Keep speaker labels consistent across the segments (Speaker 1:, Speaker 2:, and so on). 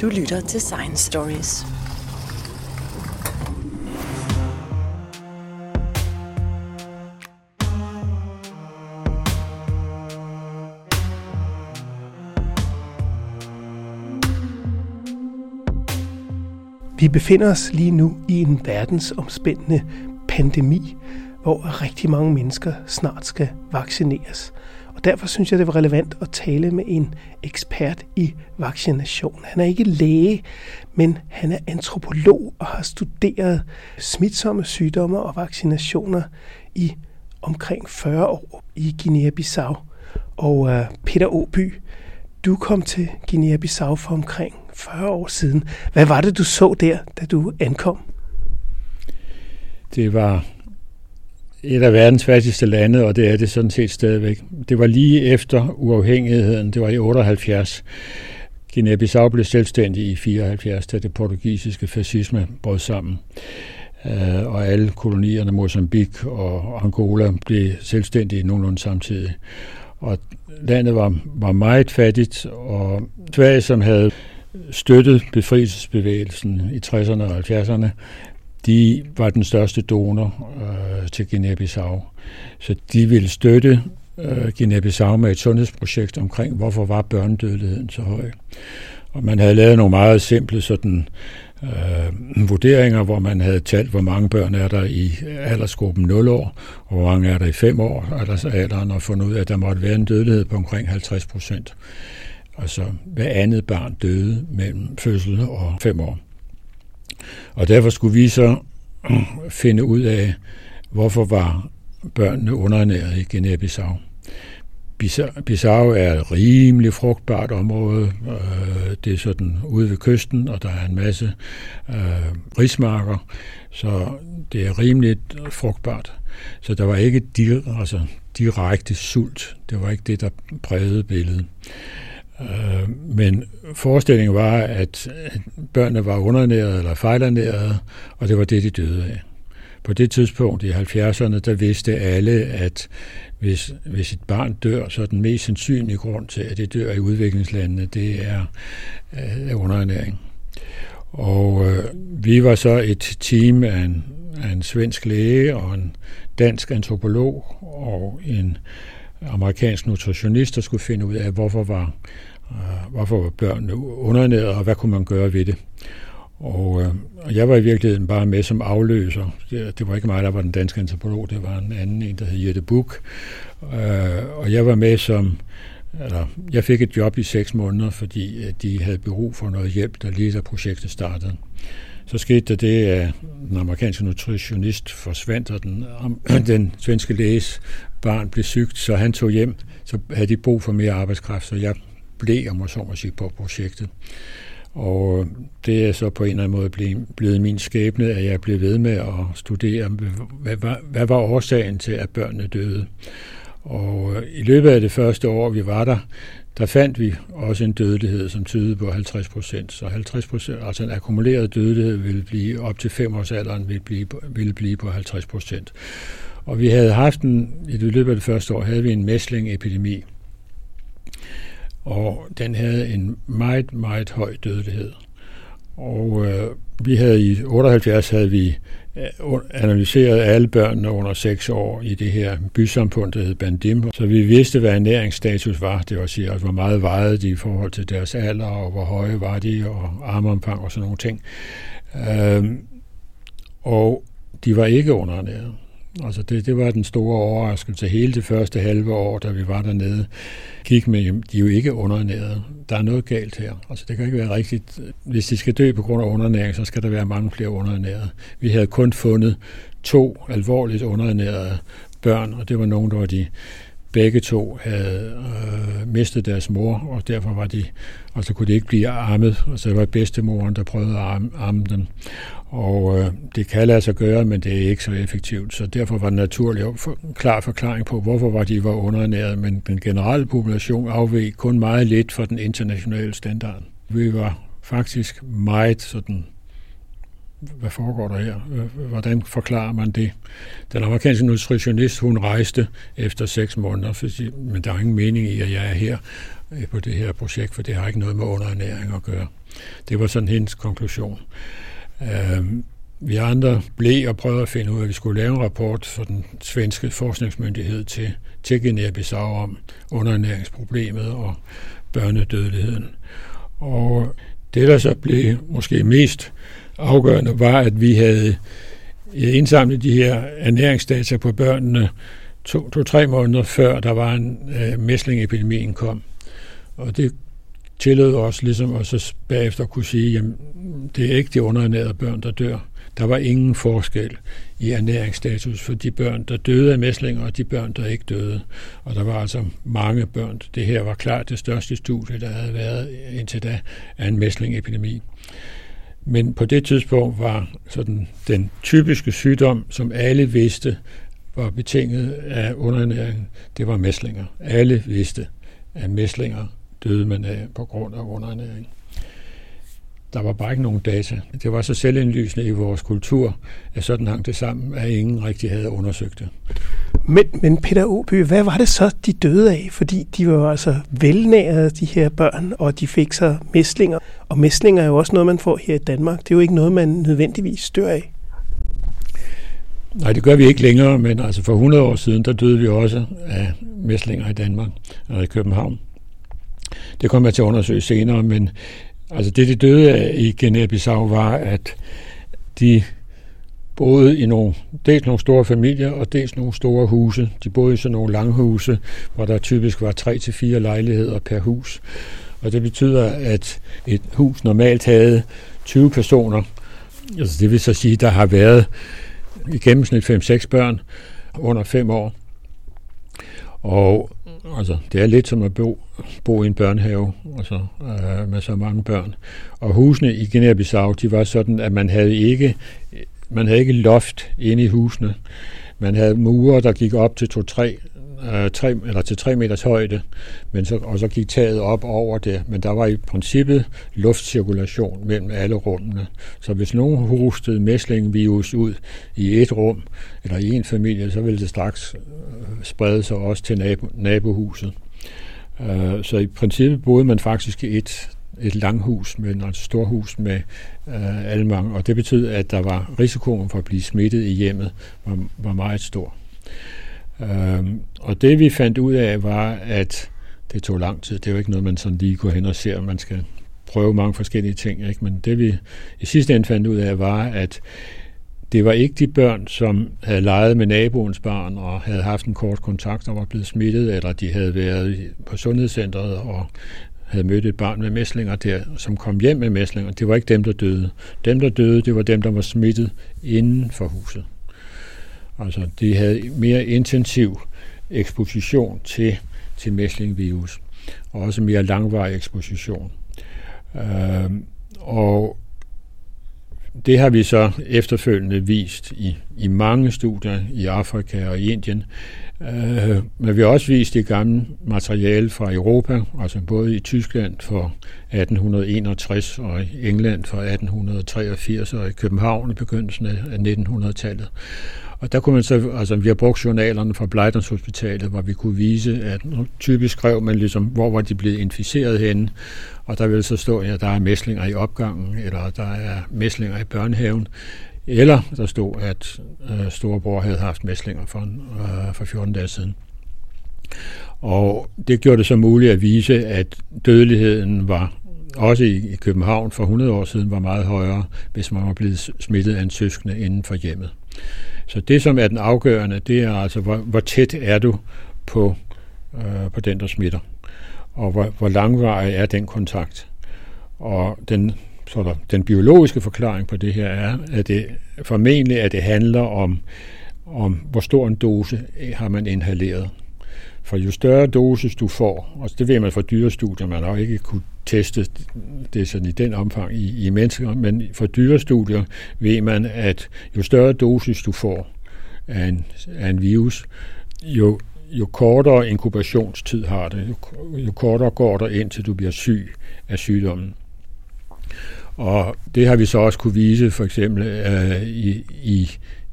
Speaker 1: Du lytter til Science Stories.
Speaker 2: Vi befinder os lige nu i en verdensomspændende pandemi, hvor rigtig mange mennesker snart skal vaccineres. Og derfor synes jeg, det var relevant at tale med en ekspert i vaccination. Han er ikke læge, men han er antropolog og har studeret smitsomme sygdomme og vaccinationer i omkring 40 år i Guinea-Bissau. Og øh, Peter Åby, du kom til Guinea-Bissau for omkring 40 år siden. Hvad var det, du så der, da du ankom?
Speaker 3: Det var et af verdens fattigste lande, og det er det sådan set stadigvæk. Det var lige efter uafhængigheden, det var i 78. Guinea-Bissau blev selvstændig i 74, da det portugisiske fascisme brød sammen. Øh, og alle kolonierne, Mozambique og Angola, blev selvstændige nogenlunde samtidig. Og landet var, var meget fattigt, og Sverige, som havde støttet befrielsesbevægelsen i 60'erne og 70'erne, de var den største donor øh, til Guinea-Bissau. Så de ville støtte øh, Guinea-Bissau med et sundhedsprojekt omkring, hvorfor var børnedødeligheden så høj. Og man havde lavet nogle meget simple sådan, øh, vurderinger, hvor man havde talt, hvor mange børn er der i aldersgruppen 0 år, og hvor mange er der i 5 år alderen, og fundet ud af, at der måtte være en dødelighed på omkring 50 procent. Altså hver andet barn døde mellem fødsel og 5 år. Og derfor skulle vi så øh, finde ud af, hvorfor var børnene underernæret i Guinea-Bissau. Bissau er et rimelig frugtbart område. Øh, det er sådan ude ved kysten, og der er en masse øh, rismarker, så det er rimeligt frugtbart. Så der var ikke altså, direkte sult. Det var ikke det, der prægede billedet. Øh, men forestillingen var, at børnene var undernærede eller fejlernærede, og det var det, de døde af. På det tidspunkt i 70'erne, der vidste alle, at hvis, hvis et barn dør, så er den mest sandsynlige grund til, at det dør i udviklingslandene, det er øh, underernæring. Og øh, vi var så et team af en, af en svensk læge og en dansk antropolog og en amerikansk nutritionist, der skulle finde ud af, hvorfor var, øh, hvorfor var børnene undernæret, og hvad kunne man gøre ved det. Og, øh, og jeg var i virkeligheden bare med som afløser. Det, det var ikke mig, der var den danske antropolog, det var en anden en, der hed Jette Buk. Uh, øh, og jeg var med som, eller jeg fik et job i seks måneder, fordi de havde brug for noget hjælp, der lige da projektet startede. Så skete der det, at den amerikanske nutritionist forsvandt, og den, den svenske læges barn blev sygt, så han tog hjem. Så havde de brug for mere arbejdskraft, så jeg blev, om så må sige, på projektet. Og det er så på en eller anden måde blevet min skæbne, at jeg blev ved med at studere, hvad var, hvad var årsagen til, at børnene døde. Og øh, i løbet af det første år, vi var der, der fandt vi også en dødelighed, som tydede på 50 procent. Så 50 procent, altså en akkumuleret dødelighed ville blive op til fem års alderen, ville blive, ville blive på 50 procent. Og vi havde haft en, i det løbet af det første år, havde vi en mæslingepidemi. Og den havde en meget, meget høj dødelighed. Og øh, vi havde i 78 havde vi øh, analyseret alle børnene under 6 år i det her bysamfund, der hed Bandim. Så vi vidste, hvad ernæringsstatus var. Det var at sige, hvor meget vejede de i forhold til deres alder, og hvor høje var de, og armomfang og sådan nogle ting. Øhm, og de var ikke underernæret. Altså det, det var den store overraskelse. Hele det første halve år, da vi var dernede, gik med, de er jo ikke undernærede. Der er noget galt her. Altså det kan ikke være rigtigt. Hvis de skal dø på grund af underernæring, så skal der være mange flere underernærede. Vi havde kun fundet to alvorligt underernærede børn, og det var nogen, der var de begge to havde øh, mistet deres mor, og derfor var de, og så kunne de ikke blive armet, altså, og så var bedstemoren, der prøvede at arme, arme dem. Og øh, det kan lade sig gøre, men det er ikke så effektivt, så derfor var det naturlig for, klar forklaring på, hvorfor var de var underernæret, men den generelle population afveg kun meget lidt fra den internationale standard. Vi var faktisk meget sådan hvad foregår der her? Øh, hvordan forklarer man det? Den amerikanske nutritionist, hun rejste efter seks måneder, fordi, men der er ingen mening i, at jeg er her øh, på det her projekt, for det har ikke noget med underernæring at gøre. Det var sådan hendes konklusion. Øh, vi andre blev og prøvede at finde ud af, at vi skulle lave en rapport for den svenske forskningsmyndighed til, til Guinea-Bissau om underernæringsproblemet og børnedødeligheden. Og det, der så blev måske mest afgørende, var, at vi havde indsamlet de her ernæringsdata på børnene to-tre to, måneder før der var en øh, mæslingepidemien kom. Og det tillod os ligesom at så bagefter kunne sige, at det er ikke de underernærede børn, der dør. Der var ingen forskel i ernæringsstatus for de børn, der døde af mæslinger, og de børn, der ikke døde. Og der var altså mange børn. Det her var klart det største studie, der havde været indtil da af en mæslingepidemi. Men på det tidspunkt var sådan den typiske sygdom, som alle vidste var betinget af underernæring, det var mæslinger. Alle vidste, at mæslinger døde man af på grund af underernæring. Der var bare ikke nogen data. Det var så selvindlysende i vores kultur, at sådan hang det sammen, at ingen rigtig havde undersøgt det.
Speaker 2: Men, men Peter Åby, hvad var det så, de døde af? Fordi de var altså velnærede, de her børn, og de fik så mæslinger. Og mæslinger er jo også noget, man får her i Danmark. Det er jo ikke noget, man nødvendigvis dør af.
Speaker 3: Nej, det gør vi ikke længere, men altså for 100 år siden, der døde vi også af mæslinger i Danmark og i København. Det kommer jeg til at undersøge senere, men altså det, de døde af i Guinea-Bissau, var, at de boede i nogle, dels nogle store familier og dels nogle store huse. De boede i sådan nogle langhuse, hvor der typisk var tre til fire lejligheder per hus. Og det betyder, at et hus normalt havde 20 personer. Altså det vil så sige, at der har været i gennemsnit 5-6 børn under 5 år. Og altså, det er lidt som at bo, bo i en børnehave altså, øh, med så mange børn. Og husene i Guinea-Bissau, de var sådan, at man havde ikke man havde ikke loft inde i husene. Man havde mure, der gik op til 2-3 øh, tre, eller til 3 meters højde, men så, og så gik taget op over det. Men der var i princippet luftcirkulation mellem alle rummene. Så hvis nogen hostede mæslingvirus ud i et rum, eller i en familie, så ville det straks øh, sprede sig også til nabo, nabohuset. Øh, så i princippet boede man faktisk i et et langhus, med et altså storhus med øh, alle mange, og det betød, at der var risikoen for at blive smittet i hjemmet var, var meget stor. Øh, og det vi fandt ud af var, at det tog lang tid. Det er jo ikke noget, man sådan lige går hen og ser. Man skal prøve mange forskellige ting. Ikke? Men det vi i sidste ende fandt ud af, var, at det var ikke de børn, som havde leget med naboens barn og havde haft en kort kontakt og var blevet smittet, eller de havde været på sundhedscentret og havde mødt et barn med mæslinger der, som kom hjem med mæslinger. Det var ikke dem, der døde. Dem, der døde, det var dem, der var smittet inden for huset. Altså, de havde mere intensiv eksposition til, til mæslingvirus, og også mere langvarig eksposition. Øh, og det har vi så efterfølgende vist i, i mange studier i Afrika og i Indien, Øh, men vi har også vist det gamle materiale fra Europa, altså både i Tyskland for 1861 og i England for 1883 og i København i begyndelsen af 1900-tallet. Og der kunne man så, altså vi har brugt journalerne fra Bleidens Hospitalet, hvor vi kunne vise, at typisk skrev man ligesom, hvor var de blevet inficeret henne, og der ville så stå, at ja, der er mæslinger i opgangen, eller der er mæslinger i børnehaven, eller der stod, at øh, storebror havde haft mæslinger for, øh, for 14 dage siden. Og det gjorde det så muligt at vise, at dødeligheden var også i København for 100 år siden var meget højere, hvis man var blevet smittet af en søskende inden for hjemmet. Så det, som er den afgørende, det er altså, hvor, hvor tæt er du på, øh, på den, der smitter, og hvor, hvor langvarig er den kontakt. Og den så der, den biologiske forklaring på det her er, at det formentlig at det handler om, om hvor stor en dose øh, har man inhaleret. For jo større dosis du får, og det ved man fra dyrestudier, man har ikke kunne teste det sådan i den omfang i, i mennesker, men for dyrestudier ved man, at jo større dosis du får af en, af en virus, jo, jo kortere inkubationstid har det, jo, jo kortere går der indtil du bliver syg af sygdommen. Og det har vi så også kunne vise for eksempel øh, i, i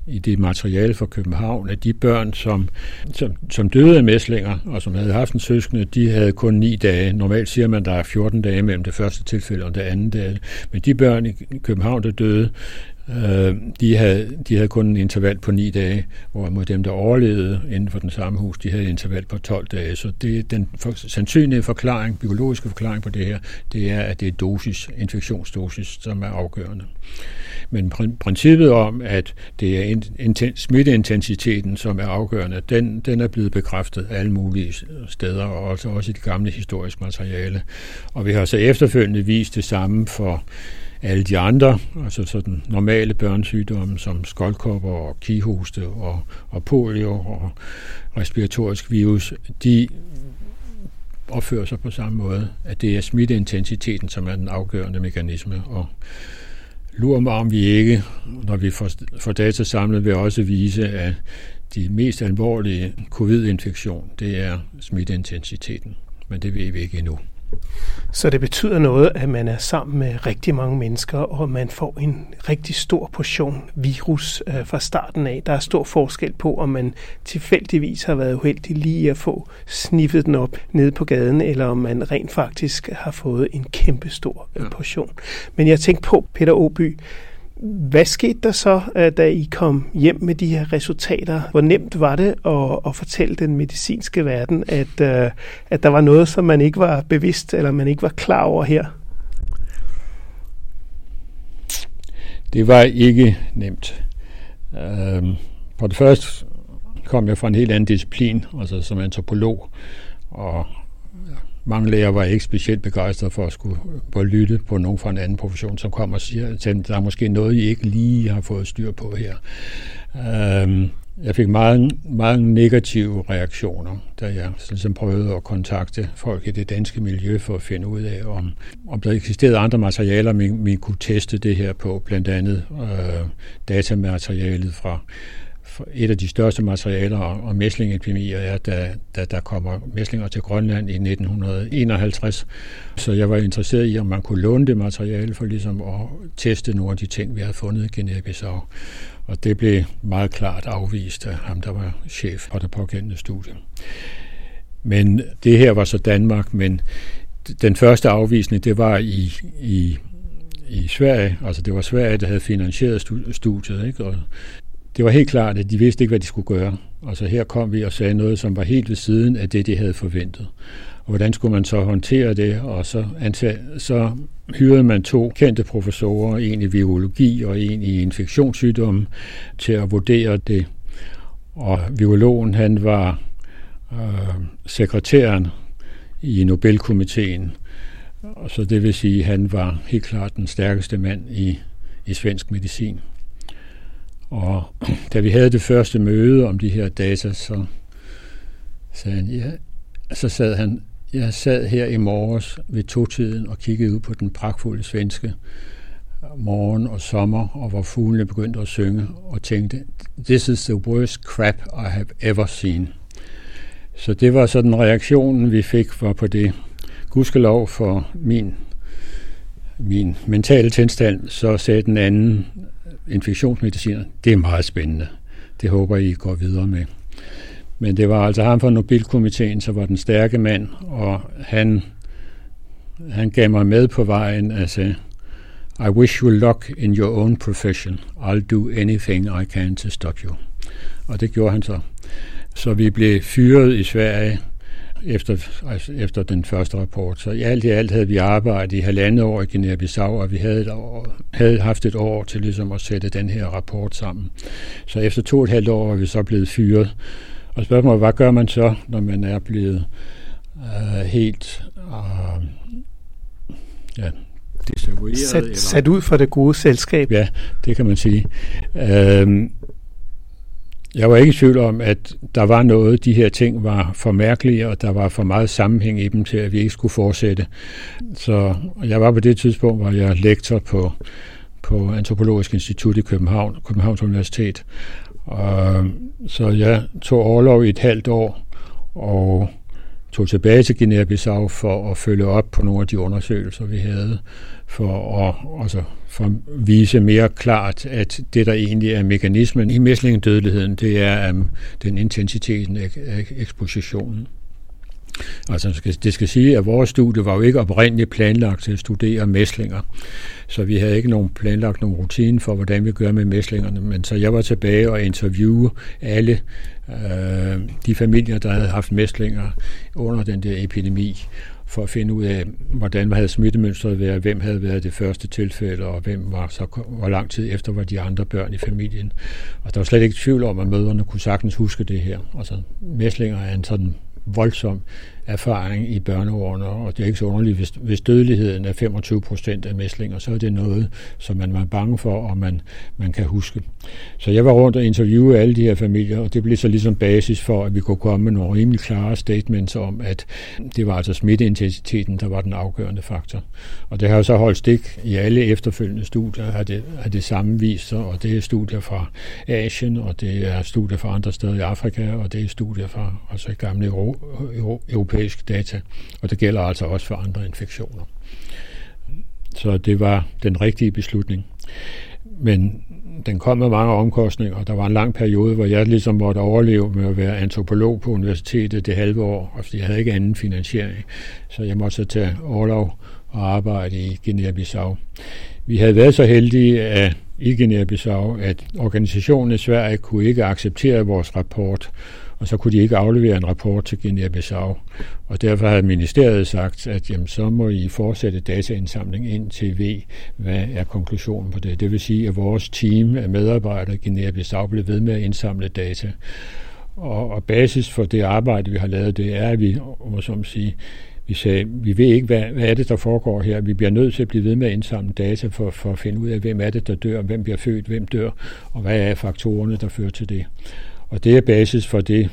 Speaker 3: i det materiale fra København, at de børn, som, som, som døde af mæslinger, og som havde haft en søskende, de havde kun 9 dage. Normalt siger man, at der er 14 dage mellem det første tilfælde og det andet Dage. Men de børn i København, der døde, Øh, de, havde, de havde kun en interval på 9 dage, hvorimod dem, der overlevede inden for den samme hus, de havde et interval på 12 dage. Så det, den for, sandsynlige forklaring, biologiske forklaring på det her, det er, at det er dosis, infektionsdosis, som er afgørende. Men princippet om, at det er inten, smitteintensiteten, som er afgørende, den, den er blevet bekræftet alle mulige steder, og også, også i det gamle historiske materiale. Og vi har så efterfølgende vist det samme for alle de andre, altså sådan normale børnesygdomme som skoldkopper og kihoste og, og polio og respiratorisk virus, de opfører sig på samme måde, at det er smitteintensiteten, som er den afgørende mekanisme. Og lurer mig om vi ikke, når vi får, får data samlet, vil også vise, at de mest alvorlige covid-infektion, det er smitteintensiteten. Men det ved vi ikke endnu.
Speaker 2: Så det betyder noget, at man er sammen med rigtig mange mennesker, og man får en rigtig stor portion virus øh, fra starten af. Der er stor forskel på, om man tilfældigvis har været uheldig lige at få sniffet den op nede på gaden, eller om man rent faktisk har fået en kæmpe stor øh, portion. Men jeg tænkte på, Peter Åby, hvad skete der så, øh, da I kom hjem med de her resultater? Hvor nemt var det at, at fortælle den medicinske verden, at, øh, at der var noget, som man ikke var bevidst eller man ikke var klar over her?
Speaker 3: Det var ikke nemt. Øhm, for det første kom jeg fra en helt anden disciplin, altså som antropolog, og mange læger var ikke specielt begejstrede for at skulle på at lytte på nogen fra en anden profession, som kommer og siger, at der er måske noget, I ikke lige har fået styr på her. Øhm, jeg fik meget, meget negative reaktioner, da jeg ligesom prøvede at kontakte folk i det danske miljø for at finde ud af, om, om der eksisterede andre materialer, man, vi kunne teste det her på, blandt andet øh, datamaterialet fra et af de største materialer om mæslingepidemier er, da, da der kommer mæslinger til Grønland i 1951. Så jeg var interesseret i, om man kunne låne det materiale for ligesom at teste nogle af de ting, vi havde fundet i Guinea-Bissau. Og det blev meget klart afvist af ham, der var chef på det pågældende studie. Men det her var så Danmark, men den første afvisning, det var i, i i Sverige, altså det var Sverige, der havde finansieret studiet, ikke? og det var helt klart, at de vidste ikke, hvad de skulle gøre. Altså her kom vi og sagde noget, som var helt ved siden af det, de havde forventet. Og hvordan skulle man så håndtere det? Og så, antag, så hyrede man to kendte professorer, en i virologi og en i infektionssygdomme, til at vurdere det. Og virologen, han var øh, sekretæren i Nobelkomiteen, og så det vil sige, at han var helt klart den stærkeste mand i, i svensk medicin. Og da vi havde det første møde om de her data, så sagde han, ja, så sad han, jeg sad her i morges ved totiden og kiggede ud på den pragtfulde svenske morgen og sommer, og hvor fuglene begyndte at synge, og tænkte, this is the worst crap I have ever seen. Så det var sådan reaktionen, vi fik var på det. Gudskelov for min, min mentale tilstand, så sagde den anden infektionsmediciner, det er meget spændende. Det håber I går videre med. Men det var altså ham fra Nobelkomiteen, så var den stærke mand, og han, han gav mig med på vejen og sagde, I wish you luck in your own profession. I'll do anything I can to stop you. Og det gjorde han så. Så vi blev fyret i Sverige efter, altså efter den første rapport. Så i alt i alt havde vi arbejdet i halvandet år i Guinea-Bissau, og vi havde, et år, havde haft et år til ligesom at sætte den her rapport sammen. Så efter to og et halvt år var vi så blevet fyret. Og spørgsmålet, hvad gør man så, når man er blevet uh, helt uh, ja,
Speaker 2: Sat, eller, sat ud for det gode selskab.
Speaker 3: Ja, det kan man sige. Uh, jeg var ikke i tvivl om, at der var noget, de her ting var for mærkelige, og der var for meget sammenhæng i dem til, at vi ikke skulle fortsætte. Så jeg var på det tidspunkt, hvor jeg lektor på, på Antropologisk Institut i København, Københavns Universitet. Og, så jeg tog overlov i et halvt år, og tog tilbage til Guinea-Bissau for at følge op på nogle af de undersøgelser, vi havde, for at, altså, for at vise mere klart, at det, der egentlig er mekanismen i mæslingedødeligheden, det er um, den intensiteten af, af ekspositionen. Altså det skal sige, at vores studie var jo ikke oprindeligt planlagt til at studere mæslinger, så vi havde ikke nogen planlagt nogen rutine for, hvordan vi gør med mæslingerne, men så jeg var tilbage og interviewe alle øh, de familier, der havde haft mæslinger under den der epidemi, for at finde ud af, hvordan havde smittemønstret været, hvem havde været det første tilfælde, og hvem var så, hvor lang tid efter var de andre børn i familien. Og der var slet ikke tvivl om, at mødrene kunne sagtens huske det her. Altså, mæslinger er en sådan voldsom erfaring i børneårene, og det er ikke så underligt, hvis, hvis dødeligheden er 25 procent af mæslinger, så er det noget, som man var bange for, og man, man kan huske. Så jeg var rundt og interviewe alle de her familier, og det blev så ligesom basis for, at vi kunne komme med nogle rimelig klare statements om, at det var altså smitteintensiteten, der var den afgørende faktor. Og det har jo så holdt stik i alle efterfølgende studier, har det, har det samme vist sig, og det er studier fra Asien, og det er studier fra andre steder i Afrika, og det er studier fra altså gamle Europa europæisk data, og det gælder altså også for andre infektioner. Så det var den rigtige beslutning. Men den kom med mange omkostninger, og der var en lang periode, hvor jeg ligesom måtte overleve med at være antropolog på universitetet det halve år, fordi jeg havde ikke anden finansiering. Så jeg måtte så tage overlov og arbejde i Guinea-Bissau. Vi havde været så heldige at, i Guinea-Bissau, at organisationen i Sverige kunne ikke acceptere vores rapport, og så kunne de ikke aflevere en rapport til Guinea-Bissau. Og derfor havde ministeriet sagt, at jamen, så må I fortsætte dataindsamling ind til V. Hvad er konklusionen på det? Det vil sige, at vores team af medarbejdere i Guinea-Bissau blev ved med at indsamle data. Og, og basis for det arbejde, vi har lavet, det er, at vi, må som sige, vi sagde, vi ved ikke, hvad, hvad er det, der foregår her. Vi bliver nødt til at blive ved med at indsamle data for, for at finde ud af, hvem er det, der dør, hvem bliver født, hvem dør, og hvad er faktorerne, der fører til det. Og det er basis for det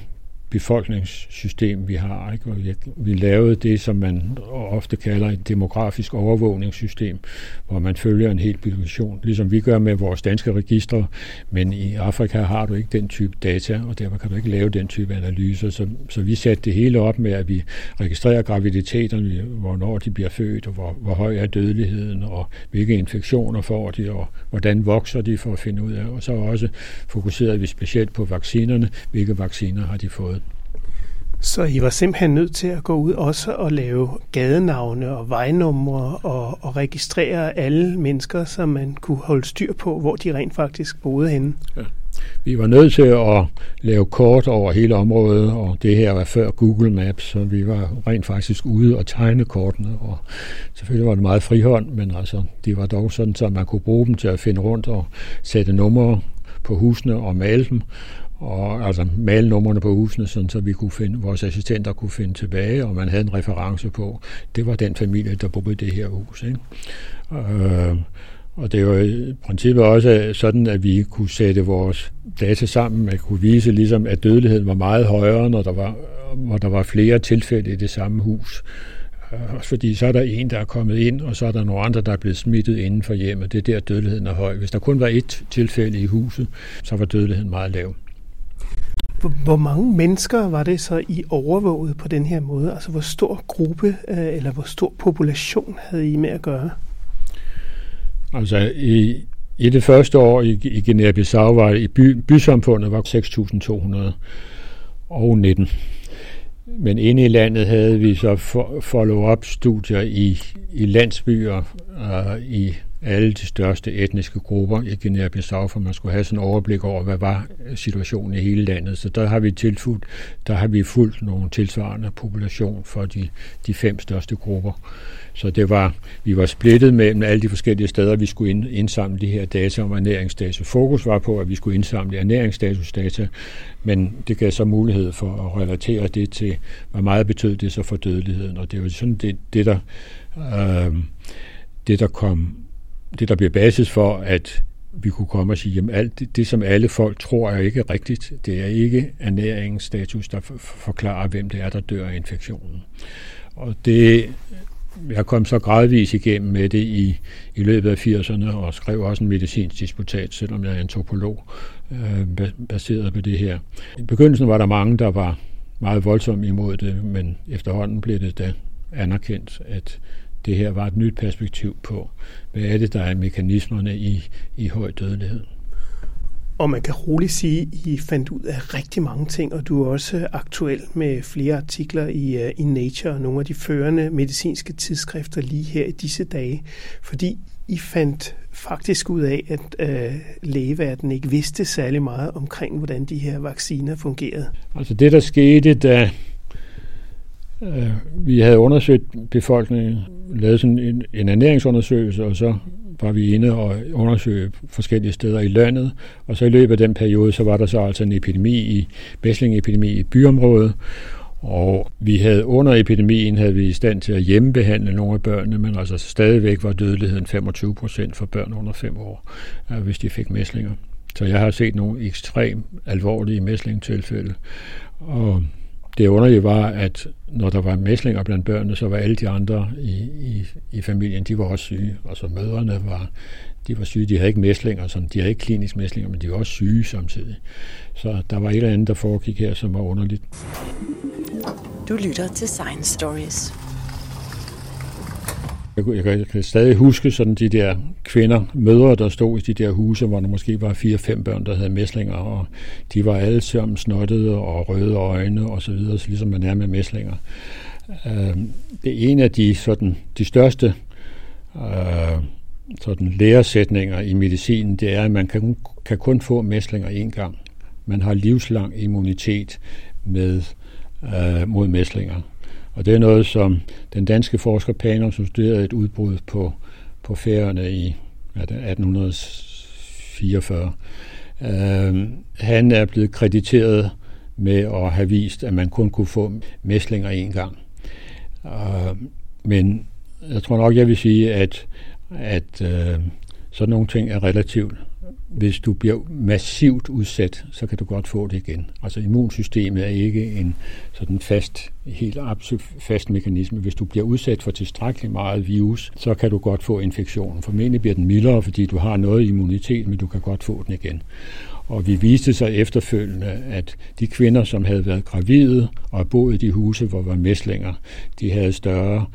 Speaker 3: befolkningssystem, vi har. Ikke? vi, vi lavede det, som man ofte kalder et demografisk overvågningssystem, hvor man følger en hel population, ligesom vi gør med vores danske registre, men i Afrika har du ikke den type data, og derfor kan du ikke lave den type analyser. Så, så vi satte det hele op med, at vi registrerer graviditeterne, hvornår de bliver født, og hvor, hvor høj er dødeligheden, og hvilke infektioner får de, og hvordan vokser de for at finde ud af. Og så også fokuserede vi specielt på vaccinerne, hvilke vacciner har de fået.
Speaker 2: Så I var simpelthen nødt til at gå ud også og lave gadenavne og vejnumre og, og registrere alle mennesker, så man kunne holde styr på, hvor de rent faktisk boede henne. Ja.
Speaker 3: Vi var nødt til at lave kort over hele området, og det her var før Google Maps, så vi var rent faktisk ude og tegne kortene, og selvfølgelig var det meget frihånd, men altså, det var dog sådan, så man kunne bruge dem til at finde rundt og sætte numre på husene og male dem, og altså male numrene på husene, sådan, så vi kunne finde, vores assistenter kunne finde tilbage, og man havde en reference på, det var den familie, der boede i det her hus. Ikke? Øh, og det var i princippet også sådan, at vi kunne sætte vores data sammen, at kunne vise, ligesom, at dødeligheden var meget højere, når der var, når der var flere tilfælde i det samme hus. Øh, også fordi så er der en, der er kommet ind, og så er der nogle andre, der er blevet smittet inden for hjemmet. Det er der, dødeligheden er høj. Hvis der kun var et tilfælde i huset, så var dødeligheden meget lav.
Speaker 2: Hvor mange mennesker var det så I overvåget på den her måde? Altså hvor stor gruppe øh, eller hvor stor population havde I med at gøre?
Speaker 3: Altså i, i det første år i, i Guinea-Bissau var i by, bysamfundet var 6.200 og 19. Men inde i landet havde vi så follow-up studier i, i landsbyer uh, i alle de største etniske grupper i Guinea-Bissau, for man skulle have sådan en overblik over, hvad var øh, situationen i hele landet. Så der har vi tilfulgt, der har vi fulgt nogle tilsvarende population for de, de fem største grupper. Så det var, vi var splittet mellem alle de forskellige steder, vi skulle indsamle de her data om ernæringsstatus. Fokus var på, at vi skulle indsamle ernæringsstatusdata, men det gav så mulighed for at relatere det til, hvor meget betød det så for dødeligheden. Og det var sådan det, det der, øh, det, der kom det, der bliver basis for, at vi kunne komme og sige, at alt det, det, som alle folk tror er ikke rigtigt, det er ikke ernæringsstatus, der forklarer, hvem det er, der dør af infektionen. Og det, jeg kom så gradvis igennem med det i, i løbet af 80'erne, og skrev også en medicinsk disputat, selvom jeg er antropolog, øh, baseret på det her. I begyndelsen var der mange, der var meget voldsomt imod det, men efterhånden blev det da anerkendt, at det her var et nyt perspektiv på, hvad er det, der er mekanismerne i, i høj dødelighed.
Speaker 2: Og man kan roligt sige, at I fandt ud af rigtig mange ting, og du er også aktuel med flere artikler i, uh, i Nature og nogle af de førende medicinske tidsskrifter lige her i disse dage. Fordi I fandt faktisk ud af, at uh, lægeverdenen ikke vidste særlig meget omkring, hvordan de her vacciner fungerede.
Speaker 3: Altså det, der skete, da uh, vi havde undersøgt befolkningen, lavet sådan en, en ernæringsundersøgelse, og så var vi inde og undersøge forskellige steder i landet, og så i løbet af den periode, så var der så altså en epidemi i, mæslingepidemi i byområdet, og vi havde under epidemien havde vi i stand til at hjemmebehandle nogle af børnene, men altså stadigvæk var dødeligheden 25 procent for børn under 5 år, hvis de fik mæslinger. Så jeg har set nogle ekstremt alvorlige mæslingtilfælde, og det underlige var, at når der var mæslinger blandt børnene, så var alle de andre i, i, i familien, de var også syge. Altså mødrene var, de var syge, de havde ikke mæslinger, som, de havde ikke klinisk mæslinger, men de var også syge samtidig. Så der var et eller andet, der foregik her, som var underligt.
Speaker 1: Du lytter til Science Stories.
Speaker 3: Jeg, jeg, jeg kan stadig huske sådan de der kvinder, mødre, der stod i de der huse, hvor der måske var fire-fem børn, der havde mæslinger, og de var alle sammen snottede og røde øjne og så videre, så ligesom man er med mæslinger. Øh, det er en af de, sådan, de største øh, sådan læresætninger i medicinen, det er, at man kan, kan kun få mæslinger én gang. Man har livslang immunitet med øh, mod mæslinger. Og det er noget, som den danske forsker Panum, som studerede et udbrud på, på færøerne i 1844, øh, han er blevet krediteret med at have vist, at man kun kunne få mæslinger en gang. Øh, men jeg tror nok, jeg vil sige, at, at øh, sådan nogle ting er relativt hvis du bliver massivt udsat, så kan du godt få det igen. Altså immunsystemet er ikke en sådan fast, helt absolut fast mekanisme. Hvis du bliver udsat for tilstrækkeligt meget virus, så kan du godt få infektionen. Formentlig bliver den mildere, fordi du har noget immunitet, men du kan godt få den igen. Og vi viste sig efterfølgende, at de kvinder, som havde været gravide og boet i de huse, hvor var mæslinger, de havde større,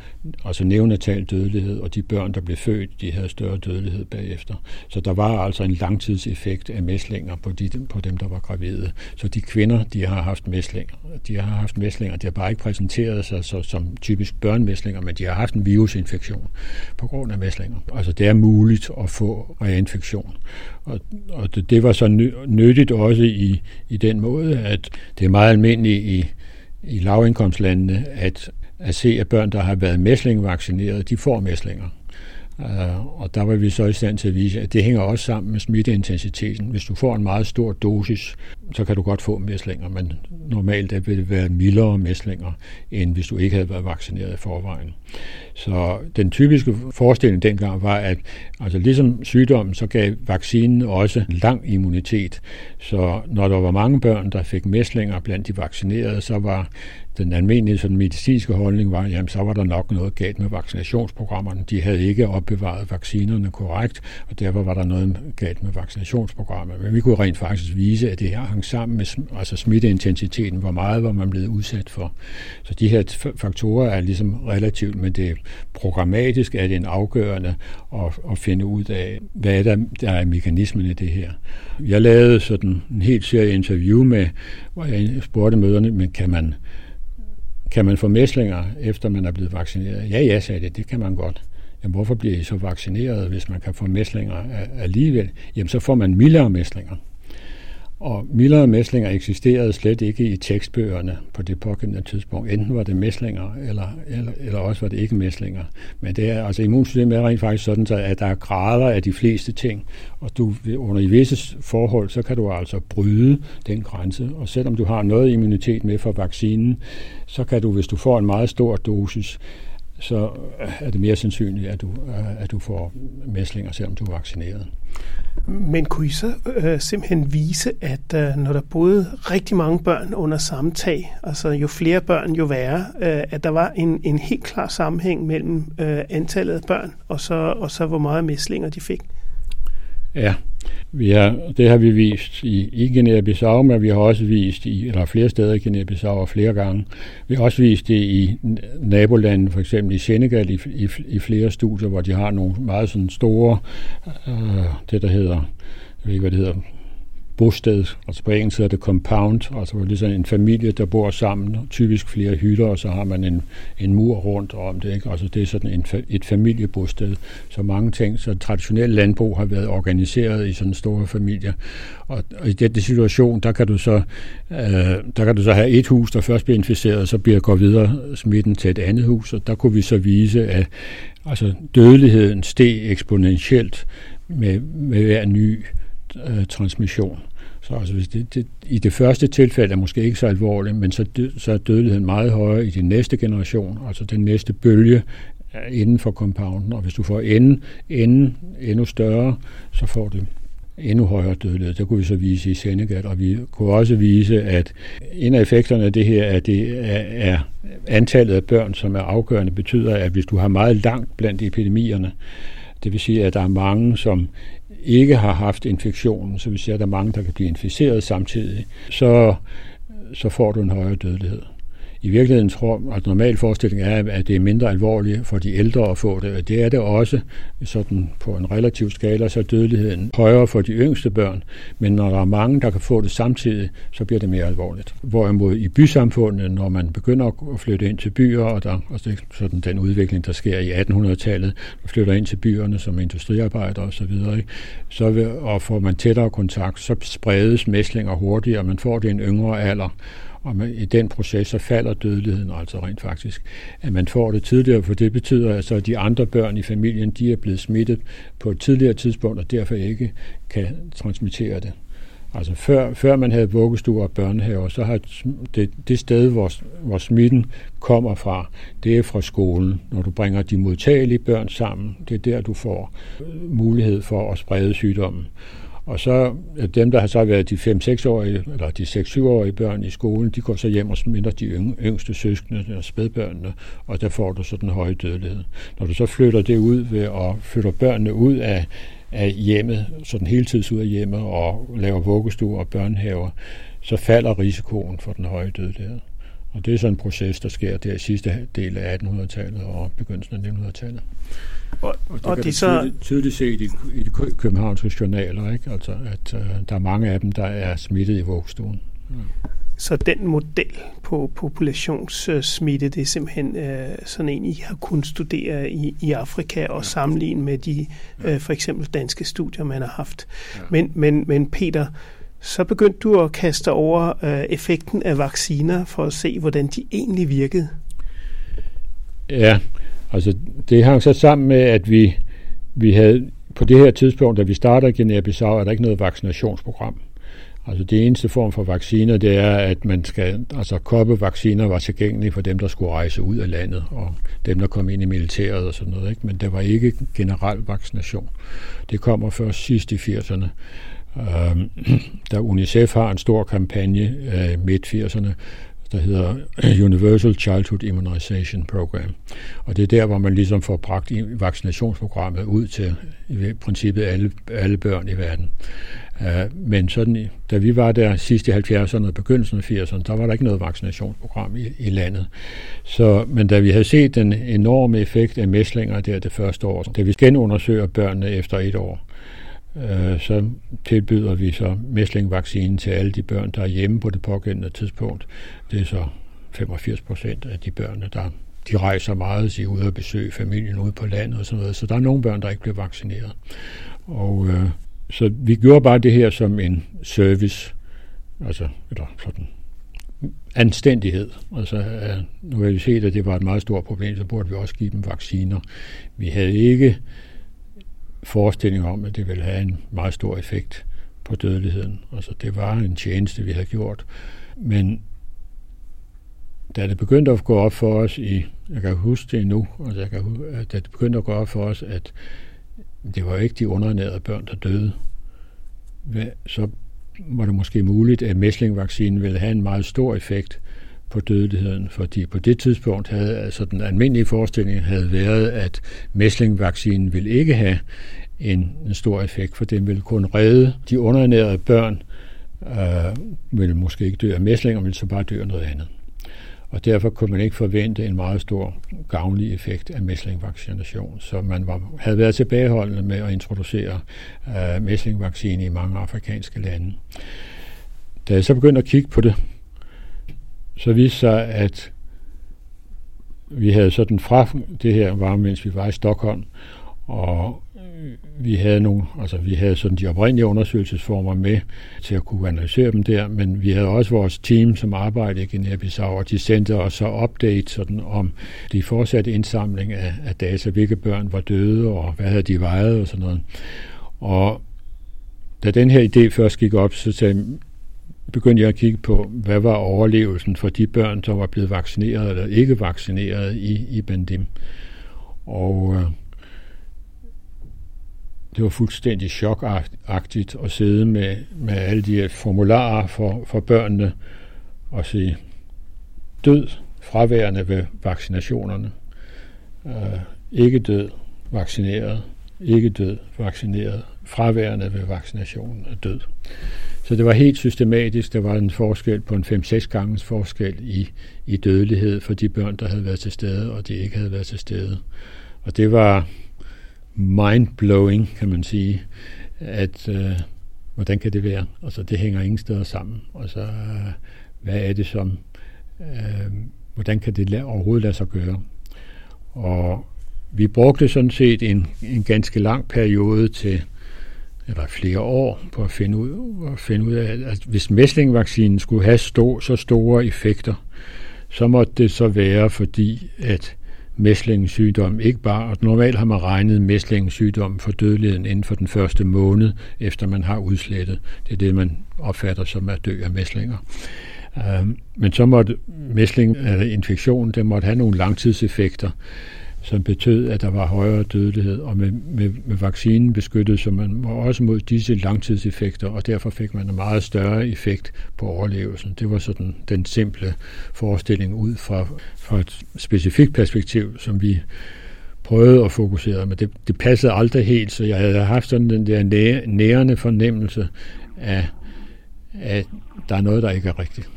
Speaker 3: altså nævnatal dødelighed, og de børn, der blev født, de havde større dødelighed bagefter. Så der var altså en langtidseffekt af mæslinger på, de, på dem, der var gravide. Så de kvinder, de har haft mæslinger. De har haft mæslinger, de har bare ikke præsenteret sig så, som typisk børnemæslinger, men de har haft en virusinfektion på grund af mæslinger. Altså det er muligt at få reinfektion. Og, og det, det var så nyttigt også i, i den måde, at det er meget almindeligt i, i lavindkomstlandene, at, at se, at børn, der har været mæslingvaccineret, de får mæslinger. Uh, og der var vi så i stand til at vise, at det hænger også sammen med smitteintensiteten. Hvis du får en meget stor dosis, så kan du godt få mæslinger, men normalt vil det være mildere mæslinger, end hvis du ikke havde været vaccineret i forvejen. Så den typiske forestilling dengang var, at altså ligesom sygdommen, så gav vaccinen også lang immunitet. Så når der var mange børn, der fik mæslinger blandt de vaccinerede, så var den almindelige sådan, medicinske holdning var, jamen så var der nok noget galt med vaccinationsprogrammerne. De havde ikke opbevaret vaccinerne korrekt, og derfor var der noget galt med vaccinationsprogrammerne. Men vi kunne rent faktisk vise, at det her hang sammen med altså smitteintensiteten, hvor meget var man blevet udsat for. Så de her faktorer er ligesom relativt, men det programmatisk er det en afgørende at, at finde ud af, hvad er der, der er mekanismen i det her. Jeg lavede sådan en helt serie interview med, hvor jeg spurgte møderne, men kan man kan man få mæslinger, efter man er blevet vaccineret? Ja, ja, sagde det. Det kan man godt. Jamen, hvorfor bliver I så vaccineret, hvis man kan få mæslinger alligevel? Jamen, så får man mildere mæslinger. Og mildere mæslinger eksisterede slet ikke i tekstbøgerne på det pågældende tidspunkt. Enten var det mæslinger, eller, eller, eller også var det ikke mæslinger. Men det er, altså immunsystemet er rent faktisk sådan, at der er grader af de fleste ting, og du, under i visse forhold, så kan du altså bryde den grænse. Og selvom du har noget immunitet med for vaccinen, så kan du, hvis du får en meget stor dosis, så er det mere sandsynligt, at du, at du får mæslinger, selvom du er vaccineret.
Speaker 2: Men kunne I så øh, simpelthen vise, at øh, når der boede rigtig mange børn under samme tag, altså jo flere børn, jo værre, øh, at der var en, en helt klar sammenhæng mellem øh, antallet af børn og så, og så hvor meget mæslinger de fik?
Speaker 3: Ja, vi har, det har vi vist i, i Guinea-Bissau, men vi har også vist i, eller flere steder i Guinea-Bissau og flere gange. Vi har også vist det i nabolandet, for eksempel i Senegal, i, i, i flere studier, hvor de har nogle meget sådan store, øh, det der hedder, jeg ved ikke, hvad det hedder, bosted, altså på engelsk hedder det compound, altså ligesom en familie, der bor sammen, typisk flere hytter, og så har man en, en mur rundt om det. Ikke? Altså det er sådan en, et familiebosted. Så mange ting, så traditionel landbrug har været organiseret i sådan store familier. Og, og i den situation, der kan du så øh, der kan du så have et hus, der først bliver inficeret, og så bliver går videre smitten til et andet hus, og der kunne vi så vise, at altså, dødeligheden steg eksponentielt med, med hver ny øh, transmission. Så altså, hvis det, det, i det første tilfælde er måske ikke så alvorligt, men så, så er dødeligheden meget højere i den næste generation, altså den næste bølge inden for compounden. Og hvis du får enden, enden endnu større, så får du endnu højere dødelighed. Det kunne vi så vise i Senegal, og vi kunne også vise, at en af effekterne af det her er, at det er, er antallet af børn, som er afgørende, betyder, at hvis du har meget langt blandt epidemierne, det vil sige, at der er mange, som ikke har haft infektionen, så vi ser, at der er mange, der kan blive inficeret samtidig, så, så får du en højere dødelighed. I virkeligheden tror at normal forestilling er, at det er mindre alvorligt for de ældre at få det. Det er det også sådan på en relativ skala, så er dødeligheden højere for de yngste børn. Men når der er mange, der kan få det samtidig, så bliver det mere alvorligt. Hvorimod i bysamfundet, når man begynder at flytte ind til byer, og der og det er sådan den udvikling, der sker i 1800-tallet, man flytter ind til byerne som industriarbejder osv., så, videre, ikke? så vil, og får man tættere kontakt, så spredes mæslinger hurtigere, og man får det i en yngre alder. Og i den proces, så falder dødeligheden altså rent faktisk. At man får det tidligere, for det betyder altså, at de andre børn i familien, de er blevet smittet på et tidligere tidspunkt, og derfor ikke kan transmittere det. Altså før, før man havde vuggestuer og børnehaver, så har det, det sted, hvor, hvor smitten kommer fra, det er fra skolen. Når du bringer de modtagelige børn sammen, det er der, du får mulighed for at sprede sygdommen. Og så dem, der har så været de 5-6-årige, eller de 6-7-årige børn i skolen, de går så hjem og smitter de yngste søskende og spædbørnene, og der får du så den høje dødelighed. Når du så flytter det ud ved at flytte børnene ud af, af hjemmet, sådan hele tiden ud af hjemmet og laver vuggestuer og børnehaver, så falder risikoen for den høje dødelighed. Og det er sådan en proces, der sker der i sidste del af 1800-tallet og begyndelsen af 1900-tallet. Og, og det og kan det så... tydeligt, tydeligt set i, i de københavnske journaler, ikke? Altså, at uh, der er mange af dem, der er smittet i vuggestuen. Ja.
Speaker 2: Så den model på populationssmitte, det er simpelthen øh, sådan en, I har kunnet studere i, i Afrika og ja. sammenligne med de øh, for eksempel danske studier, man har haft. Ja. Men, men, men Peter, så begyndte du at kaste over øh, effekten af vacciner for at se, hvordan de egentlig virkede.
Speaker 3: Ja, altså det hang så sammen med, at vi, vi havde på det her tidspunkt, da vi starter Guinea-Bissau, er der ikke noget vaccinationsprogram. Altså det eneste form for vacciner, det er, at man skal, altså koppevacciner var tilgængelige for dem, der skulle rejse ud af landet, og dem, der kom ind i militæret og sådan noget. Ikke? Men der var ikke generel vaccination. Det kommer først sidst i 80'erne. Øh, der UNICEF har en stor kampagne øh, midt 80'erne, der hedder Universal Childhood Immunization Program. Og det er der, hvor man ligesom får bragt vaccinationsprogrammet ud til i princippet alle, alle børn i verden. Uh, men sådan, da vi var der sidst i 70'erne og begyndelsen af 80'erne, der var der ikke noget vaccinationsprogram i, i landet. Så, men da vi havde set den enorme effekt af mæslinger der det første år, da vi genundersøger børnene efter et år, øh, så tilbyder vi så mæslingvaccinen til alle de børn, der er hjemme på det pågældende tidspunkt. Det er så 85 procent af de børn, der de rejser meget, de er ude og besøge familien ude på landet og sådan noget. Så der er nogle børn, der ikke bliver vaccineret. Og øh, så vi gjorde bare det her som en service, altså eller sådan anstændighed. Altså, øh, nu har vi set, at det var et meget stort problem, så burde vi også give dem vacciner. Vi havde ikke forestilling om, at det ville have en meget stor effekt på dødeligheden. Altså, det var en tjeneste, vi havde gjort. Men da det begyndte at gå op for os i, jeg kan huske det nu, altså jeg kan, øh, da det begyndte at gå op for os, at det var ikke de underernærede børn, der døde, så var det måske muligt, at mæslingvaccinen ville have en meget stor effekt på dødeligheden, fordi på det tidspunkt havde altså den almindelige forestilling havde været, at mæslingvaccinen ville ikke have en, en stor effekt, for den ville kun redde de underernærede børn, øh, ville måske ikke dø af mæslinger, men så bare dø af noget andet. Og derfor kunne man ikke forvente en meget stor gavnlig effekt af mæslingvaccination. Så man var, havde været tilbageholdende med at introducere øh, mæslingvaccine i mange afrikanske lande. Da jeg så begyndte at kigge på det, så viste sig, at vi havde sådan fra det her var, mens vi var i Stockholm, og vi havde nogle, altså vi havde sådan de oprindelige undersøgelsesformer med til at kunne analysere dem der, men vi havde også vores team, som arbejdede i Guinea-Bissau, og de sendte os så update sådan om de fortsatte indsamling af, af data, hvilke børn var døde, og hvad havde de vejet og sådan noget. Og da den her idé først gik op, så sagde, begyndte jeg at kigge på, hvad var overlevelsen for de børn, der var blevet vaccineret eller ikke vaccineret i, i Bandim. Og øh, det var fuldstændig chokagtigt at sidde med, med alle de her formularer for, for børnene og sige død fraværende ved vaccinationerne. Øh, ikke død, vaccineret. Ikke død, vaccineret. Fraværende ved vaccinationen er død. Så det var helt systematisk. Der var en forskel på en 5-6 gange forskel i, i dødelighed for de børn, der havde været til stede, og de ikke havde været til stede. Og det var mind-blowing, kan man sige, at øh, hvordan kan det være? Altså, det hænger ingen steder sammen. Og så, øh, hvad er det som, øh, hvordan kan det overhovedet lade sig gøre? Og vi brugte sådan set en, en ganske lang periode til, eller flere år, på at finde ud, at finde ud af, at hvis mæslingvaccinen skulle have stå, så store effekter, så måtte det så være, fordi at mæslingens sygdom. Ikke bare, og normalt har man regnet mæslingens sygdom for dødeligheden inden for den første måned, efter man har udslettet. Det er det, man opfatter som at dø af mæslinger. Øhm, men så måtte mæsling, eller infektionen, det måtte have nogle langtidseffekter, som betød, at der var højere dødelighed, og med, med, med vaccinen beskyttede så man også mod disse langtidseffekter, og derfor fik man en meget større effekt på overlevelsen. Det var sådan den simple forestilling ud fra, fra et specifikt perspektiv, som vi prøvede at fokusere, men det, det passede aldrig helt, så jeg havde haft sådan den der nærende fornemmelse af, at der er noget, der ikke er rigtigt.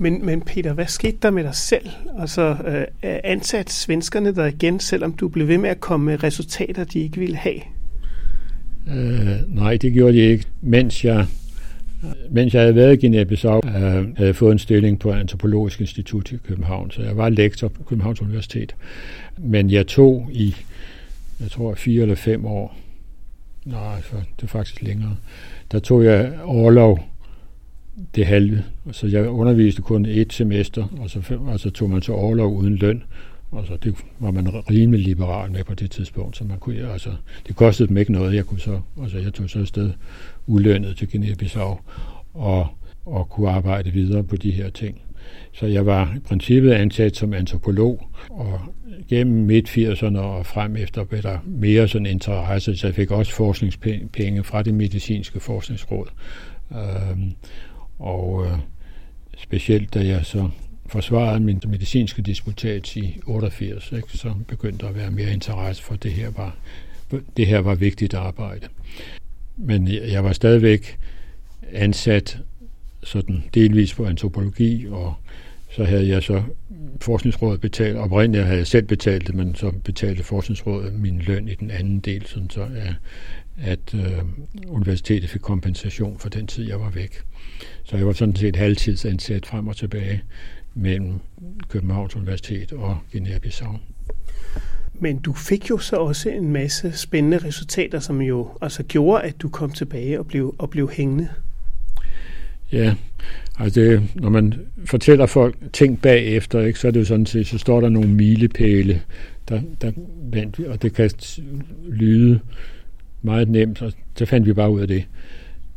Speaker 2: Men, men Peter, hvad skete der med dig selv? Altså, øh, ansat svenskerne der igen, selvom du blev ved med at komme med resultater, de ikke ville have?
Speaker 3: Øh, nej, det gjorde de ikke. Mens jeg, mens jeg havde været i Guinea-Bissau, øh, havde jeg fået en stilling på Antropologisk Institut i København, så jeg var lektor på Københavns Universitet. Men jeg tog i, jeg tror, fire eller fem år, nej, det er faktisk længere, der tog jeg overlov det halve. Så jeg underviste kun et semester, og så, og så tog man så overlov uden løn. Og så det var man rimelig liberal med på det tidspunkt, så man kunne, altså, det kostede dem ikke noget. Jeg, kunne så, altså, jeg tog så afsted ulønnet til Guinea-Bissau og, og kunne arbejde videre på de her ting. Så jeg var i princippet ansat som antropolog, og gennem midt-80'erne og frem efter blev der mere sådan interesse, så jeg fik også forskningspenge fra det medicinske forskningsråd. Øhm, og øh, specielt da jeg så forsvarede min medicinske disputat i 88, ikke, så begyndte der at være mere interesse for, at det her var, det her var vigtigt arbejde. Men jeg var stadigvæk ansat sådan delvis på antropologi, og så havde jeg så forskningsrådet betalt, oprindeligt havde jeg selv betalt det, men så betalte forskningsrådet min løn i den anden del, sådan så at, at øh, universitetet fik kompensation for den tid, jeg var væk. Så jeg var sådan set halvtidsansat frem og tilbage mellem Københavns Universitet og Guinea-Bissau.
Speaker 2: Men du fik jo så også en masse spændende resultater, som jo altså gjorde, at du kom tilbage og blev, og blev hængende.
Speaker 3: Ja, altså det, når man fortæller folk ting bagefter, ikke, så er det jo sådan set, så står der nogle milepæle, der, der vandt vi, og det kan lyde meget nemt, og så fandt vi bare ud af det.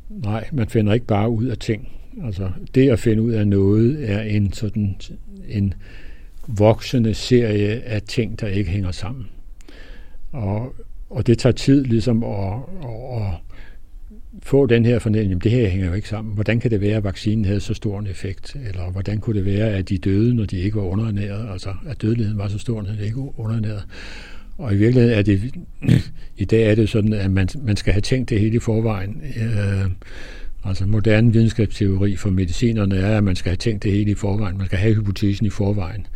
Speaker 3: Nej, man finder ikke bare ud af ting. Altså, det at finde ud af noget er en sådan en voksende serie af ting, der ikke hænger sammen. Og, og det tager tid ligesom at, at, at få den her fornemmelse, det her hænger jo ikke sammen. Hvordan kan det være, at vaccinen havde så stor en effekt? Eller hvordan kunne det være, at de døde, når de ikke var underernæret? Altså, at dødeligheden var så stor, når de ikke var underernæret? Og i virkeligheden er det I dag er det sådan, at man, man skal have tænkt det hele i forvejen. Øh, altså moderne videnskabsteori for medicinerne er, at man skal have tænkt det hele i forvejen. Man skal have hypotesen i forvejen.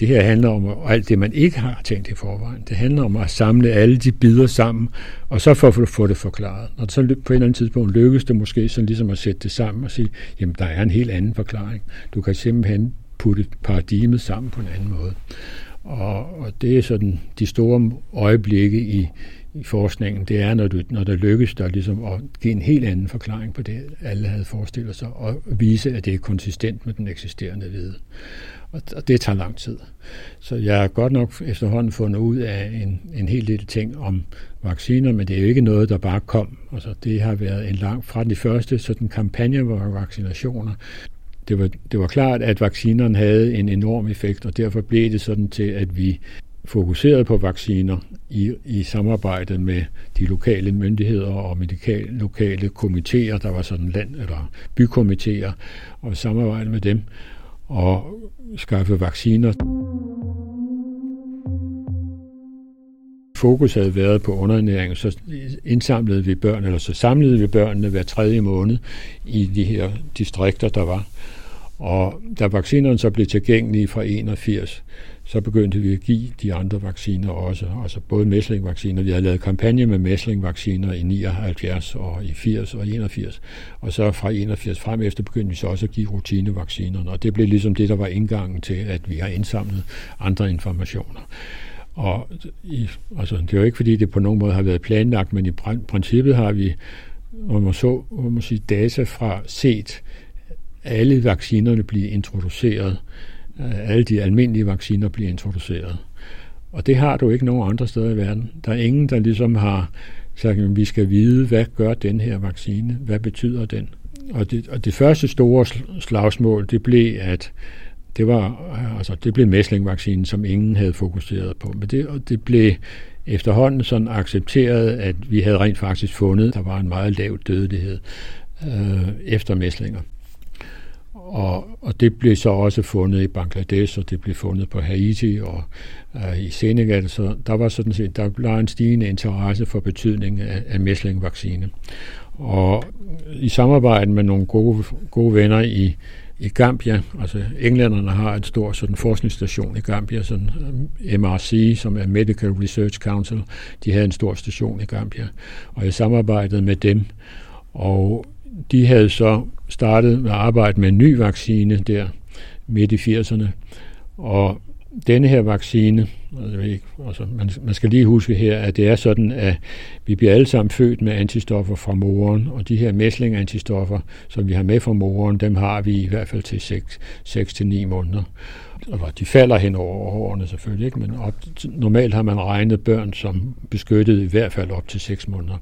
Speaker 3: Det her handler om alt det, man ikke har tænkt i forvejen. Det handler om at samle alle de bidder sammen, og så for at få det forklaret. Og så på et eller andet tidspunkt lykkes det måske sådan ligesom at sætte det sammen og sige, jamen der er en helt anden forklaring. Du kan simpelthen putte paradigmet sammen på en anden måde. Og, og det er sådan de store øjeblikke i, i forskningen, det er, når, du, når der lykkes der ligesom at give en helt anden forklaring på det, alle havde forestillet sig, og vise, at det er konsistent med den eksisterende viden. Og det tager lang tid. Så jeg har godt nok efterhånden fundet ud af en, en hel lille ting om vacciner, men det er jo ikke noget, der bare kom. Altså, det har været en lang, fra de første sådan kampagne var vaccinationer, det var, det var klart, at vaccinerne havde en enorm effekt, og derfor blev det sådan til, at vi fokuseret på vacciner i, i samarbejde med de lokale myndigheder og medikal, lokale komitéer, der var sådan land- eller bykomitéer, og samarbejde med dem og skaffe vacciner. Fokus havde været på underernæring, så indsamlede vi børn, eller så samlede vi børnene hver tredje måned i de her distrikter, der var. Og da vaccinerne så blev tilgængelige fra 81, så begyndte vi at give de andre vacciner også, altså både mæslingvacciner. Vi havde lavet kampagne med mæslingvacciner i 79 og i 80 og 81, og så fra 81 frem efter begyndte vi så også at give rutinevaccinerne, og det blev ligesom det, der var indgangen til, at vi har indsamlet andre informationer. Og i, altså, det er jo ikke, fordi det på nogen måde har været planlagt, men i princippet har vi, om man så, om man sige, data fra set alle vaccinerne blive introduceret, Øh, alle de almindelige vacciner bliver introduceret. Og det har du ikke nogen andre steder i verden. Der er ingen, der ligesom har sagt, at vi skal vide, hvad gør den her vaccine? Hvad betyder den? Og det, og det første store slagsmål, det blev, at det var øh, altså det blev mæslingvaccinen, som ingen havde fokuseret på. Men det, og det blev efterhånden sådan accepteret, at vi havde rent faktisk fundet, at der var en meget lav dødelighed øh, efter mæslinger. Og, og det blev så også fundet i Bangladesh, og det blev fundet på Haiti og øh, i Senegal. Så der var sådan set der var en stigende interesse for betydningen af, af mæslingvaccine. Og i samarbejde med nogle gode, gode venner i, i Gambia, altså englænderne har en stor sådan forskningsstation i Gambia, sådan øh, MRC, som er Medical Research Council, de havde en stor station i Gambia, og jeg samarbejdede med dem, og de havde så startet med at arbejde med en ny vaccine der midt i 80'erne. Og denne her vaccine, altså man, man skal lige huske her, at det er sådan, at vi bliver alle sammen født med antistoffer fra moren, og de her mæsling-antistoffer, som vi har med fra moren, dem har vi i hvert fald til 6-9 måneder eller de falder hen over årene selvfølgelig, ikke? men op, normalt har man regnet børn som beskyttet i hvert fald op til 6 måneder.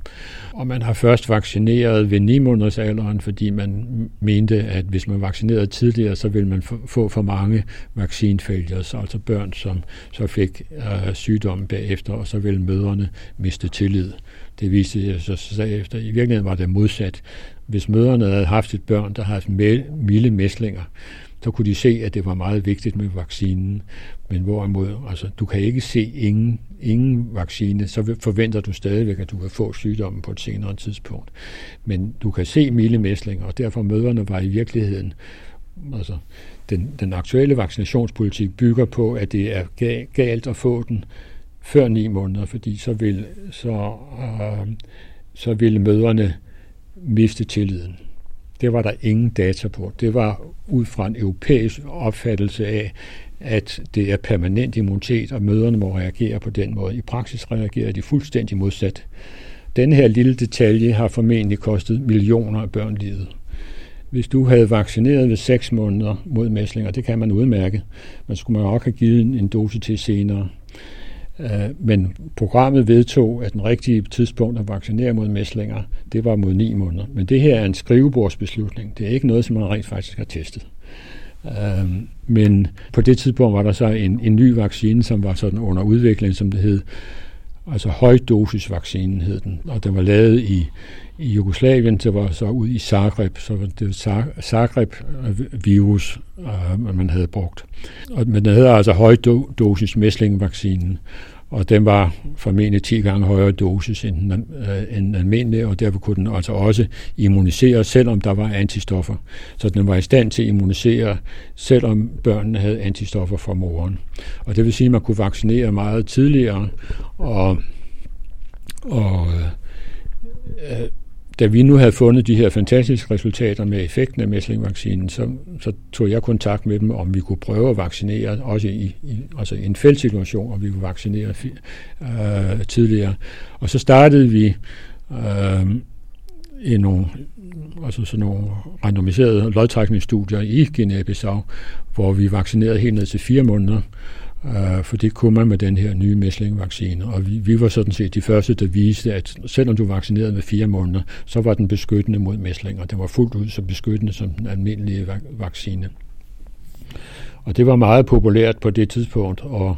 Speaker 3: Og man har først vaccineret ved 9 måneders alderen, fordi man mente, at hvis man vaccinerede tidligere, så ville man få for mange vaccine altså børn, som så fik øh, sygdommen bagefter, og så ville møderne miste tillid. Det viste sig så, efter. I virkeligheden var det modsat. Hvis møderne havde haft et børn, der havde haft milde mæslinger, så kunne de se, at det var meget vigtigt med vaccinen. Men hvorimod, altså, du kan ikke se ingen, ingen vaccine, så forventer du stadigvæk, at du kan få sygdommen på et senere tidspunkt. Men du kan se milde mæslinger, og derfor møderne var i virkeligheden, altså, den, den aktuelle vaccinationspolitik bygger på, at det er galt at få den før ni måneder, fordi så vil, så, øh, så vil møderne miste tilliden. Det var der ingen data på. Det var ud fra en europæisk opfattelse af, at det er permanent immunitet, og møderne må reagere på den måde. I praksis reagerer de fuldstændig modsat. Den her lille detalje har formentlig kostet millioner af børn livet. Hvis du havde vaccineret ved 6 måneder mod mæslinger, det kan man udmærke, men skulle man også have givet en dose til senere. Øh, men programmet vedtog, at den rigtige tidspunkt at vaccinere mod mæslinger, det var mod 9 måneder. Men det her er en skrivebordsbeslutning. Det er ikke noget, som man rent faktisk har testet. Øh, men på det tidspunkt var der så en, en ny vaccine, som var sådan under udvikling, som det hed. Altså højdosisvaccinen hed den, og den var lavet i, i Jugoslavien, det var så ud i Zagreb, så var det Zagreb-virus, øh, man havde brugt. Og, men den hedder altså højdosis mæslingvaccinen. og den var formentlig 10 gange højere dosis end, øh, end almindelig, og derfor kunne den altså også immunisere, selvom der var antistoffer. Så den var i stand til at immunisere, selvom børnene havde antistoffer fra moren. Og det vil sige, at man kunne vaccinere meget tidligere, og, og øh, da vi nu havde fundet de her fantastiske resultater med effekten af mæslingvaccinen, så, så tog jeg kontakt med dem, om vi kunne prøve at vaccinere, også i, i, altså i en feltsituation, om vi kunne vaccinere øh, tidligere. Og så startede vi øh, i nogle, altså sådan nogle randomiserede lodtrækningsstudier i Guinea-Bissau, hvor vi vaccinerede helt ned til fire måneder, øh, for det kunne man med den her nye mæslingvaccine. Og vi, vi var sådan set de første, der viste, at selvom du vaccineret med fire måneder, så var den beskyttende mod mæslinger. Den var fuldt ud så beskyttende som den almindelige vaccine. Og det var meget populært på det tidspunkt, og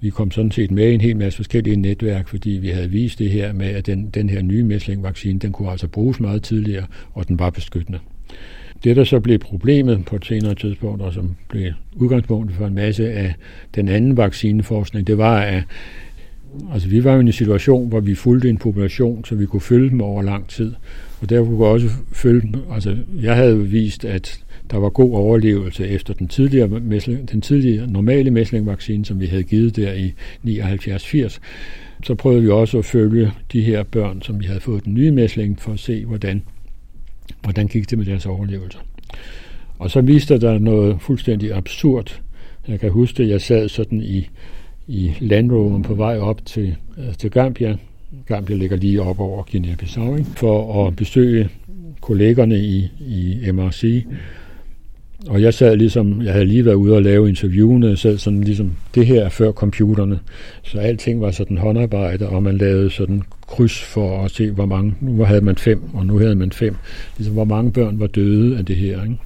Speaker 3: vi kom sådan set med i en hel masse forskellige netværk, fordi vi havde vist det her med, at den, den her nye mæslingvaccine, den kunne altså bruges meget tidligere, og den var beskyttende. Det, der så blev problemet på et senere tidspunkt, og som blev udgangspunktet for en masse af den anden vaccineforskning, det var, at altså, vi var jo i en situation, hvor vi fulgte en population, så vi kunne følge dem over lang tid. Og der kunne vi også følge dem. Altså, jeg havde vist, at der var god overlevelse efter den tidligere, den tidligere normale mæslingvaccine, som vi havde givet der i 79-80. Så prøvede vi også at følge de her børn, som vi havde fået den nye mæsling, for at se, hvordan Hvordan gik det med deres overlevelse? Og så viste der noget fuldstændig absurd. Jeg kan huske, at jeg sad sådan i, i landroveren på vej op til, øh, til Gambia. Gambia ligger lige op over Guinea-Bissau, for at besøge kollegerne i, i MRC. Og jeg sad ligesom, jeg havde lige været ude og lave interviewene, jeg sad sådan ligesom, det her er før computerne, så alting var sådan håndarbejde, og man lavede sådan kryds for at se, hvor mange, nu havde man fem, og nu havde man fem, ligesom hvor mange børn var døde af det her, ikke?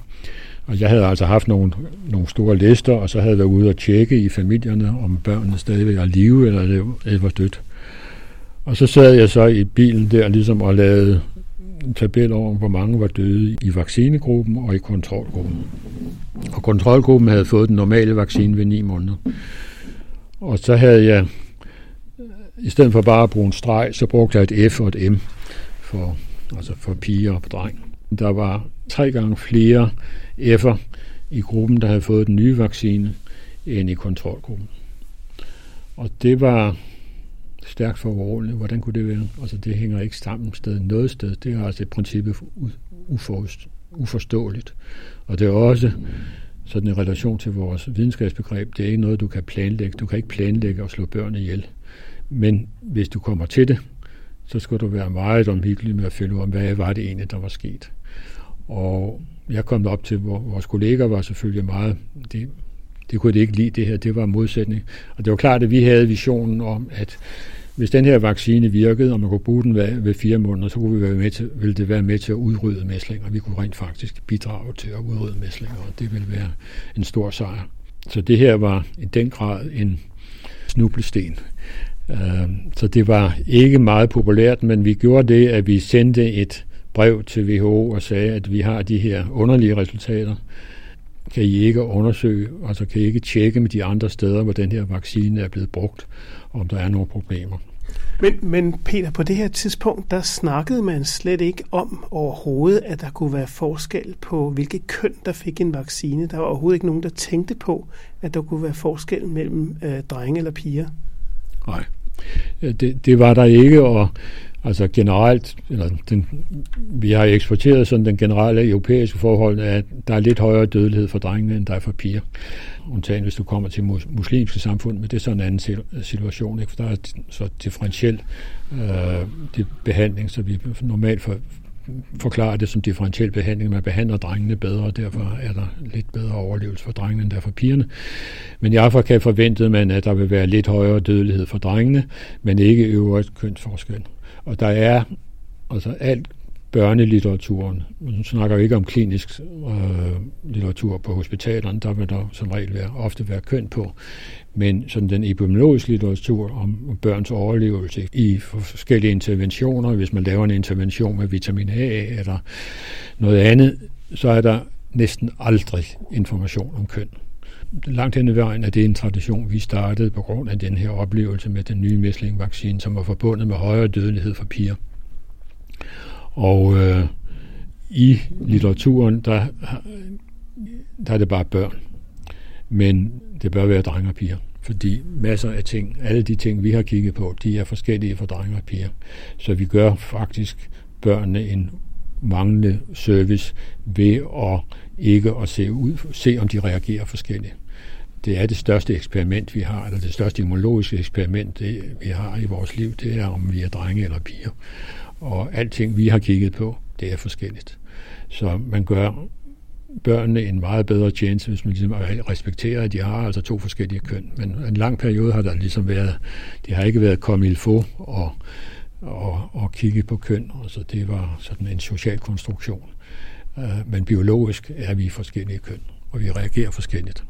Speaker 3: Og jeg havde altså haft nogle, nogle store lister, og så havde jeg været ude og tjekke i familierne, om børnene stadigvæk er live, eller det var dødt. Og så sad jeg så i bilen der ligesom og lavede en tabel over, hvor mange var døde i vaccinegruppen og i kontrolgruppen. Og kontrolgruppen havde fået den normale vaccine ved 9 måneder. Og så havde jeg, i stedet for bare at bruge en streg, så brugte jeg et F og et M for, altså for piger og dreng. Der var tre gange flere F'er i gruppen, der havde fået den nye vaccine, end i kontrolgruppen. Og det var stærkt foruroligende. Hvordan kunne det være? Altså, det hænger ikke sammen sted noget sted. Det er altså i princippet uforståeligt. Og det er også sådan en relation til vores videnskabsbegreb. Det er ikke noget, du kan planlægge. Du kan ikke planlægge at slå børn ihjel. Men hvis du kommer til det, så skal du være meget omhyggelig med at finde ud af, hvad var det egentlig, der var sket. Og jeg kom op til, hvor vores kolleger var selvfølgelig meget, det, det kunne de ikke lide det her, det var modsætning. Og det var klart, at vi havde visionen om, at hvis den her vaccine virkede, og man kunne bruge den ved, ved fire måneder, så kunne vi være med til, ville det være med til at udrydde mæslinger. Vi kunne rent faktisk bidrage til at udrydde mæslinger, og det ville være en stor sejr. Så det her var i den grad en snublesten. Øh, så det var ikke meget populært, men vi gjorde det, at vi sendte et brev til WHO og sagde, at vi har de her underlige resultater. Kan I ikke undersøge, altså kan I ikke tjekke med de andre steder, hvor den her vaccine er blevet brugt, om der er nogle problemer.
Speaker 2: Men, men Peter, på det her tidspunkt, der snakkede man slet ikke om overhovedet, at der kunne være forskel på, hvilket køn, der fik en vaccine. Der var overhovedet ikke nogen, der tænkte på, at der kunne være forskel mellem øh, drenge eller piger.
Speaker 3: Nej, Øh, det, det var der ikke, og Altså generelt, eller den, vi har eksporteret sådan den generelle europæiske forhold, at der er lidt højere dødelighed for drengene, end der er for piger. Undtagen hvis du kommer til muslimske samfund, men det er sådan en anden situation. Ikke? For der er så differentiel øh, det behandling, så vi normalt for, forklarer det som differentiel behandling. Man behandler drengene bedre, og derfor er der lidt bedre overlevelse for drengene, end der for pigerne. Men i Afrika forventede man, at der vil være lidt højere dødelighed for drengene, men ikke øvrigt kønsforskel. Og der er altså alt børnelitteraturen. Nu snakker jo ikke om klinisk øh, litteratur på hospitalerne, der vil der som regel være, ofte være køn på. Men sådan den epidemiologiske litteratur om børns overlevelse i forskellige interventioner, hvis man laver en intervention med vitamin A eller noget andet, så er der næsten aldrig information om køn. langt hen ad vejen er det en tradition, vi startede på grund af den her oplevelse med den nye mæslingvaccine, som var forbundet med højere dødelighed for piger. Og øh, i litteraturen, der, der er det bare børn. Men det bør være drenge og piger. Fordi masser af ting, alle de ting, vi har kigget på, de er forskellige for drenge og piger. Så vi gør faktisk børnene en manglende service ved at ikke at se, ud, se om de reagerer forskelligt. Det er det største eksperiment, vi har, eller det største immunologiske eksperiment, det, vi har i vores liv, det er, om vi er drenge eller piger. Og alting, vi har kigget på, det er forskelligt. Så man gør børnene en meget bedre tjeneste, hvis man ligesom respekterer, at de har altså to forskellige køn. Men en lang periode har der ligesom været, det har ikke været comme il faut og, og, og kigge på køn, og så det var sådan en social konstruktion. Øh, men biologisk er vi forskellige køn, og vi reagerer forskelligt.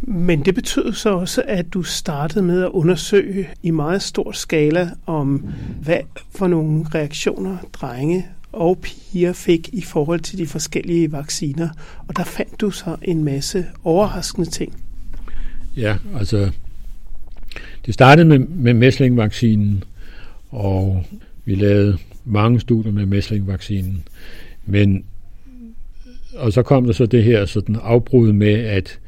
Speaker 2: Men det betød så også, at du startede med at undersøge i meget stor skala om, hvad for nogle reaktioner drenge og piger fik i forhold til de forskellige vacciner. Og der fandt du så en masse overraskende ting.
Speaker 3: Ja, altså det startede med, med mæslingvaccinen, og vi lavede mange studier med mæslingvaccinen. Men og så kom der så det her sådan afbrud med, at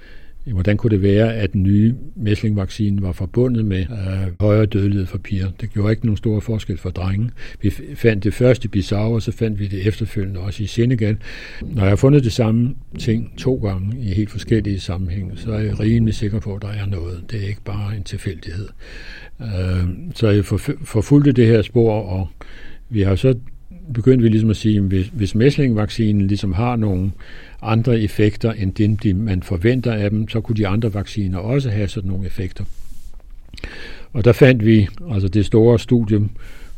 Speaker 3: hvordan kunne det være, at den nye mæslingvaccine var forbundet med øh, højere dødelighed for piger. Det gjorde ikke nogen stor forskel for drenge. Vi fandt det først i Bissau, og så fandt vi det efterfølgende også i Senegal. Når jeg har fundet det samme ting to gange i helt forskellige sammenhænge, så er jeg rimelig sikker på, at der er noget. Det er ikke bare en tilfældighed. Øh, så jeg forfulgte det her spor, og vi har så begyndte vi ligesom at sige, at hvis, hvis mæslingvaccinen ligesom har nogle andre effekter end dem, de man forventer af dem, så kunne de andre vacciner også have sådan nogle effekter. Og der fandt vi, altså det store studie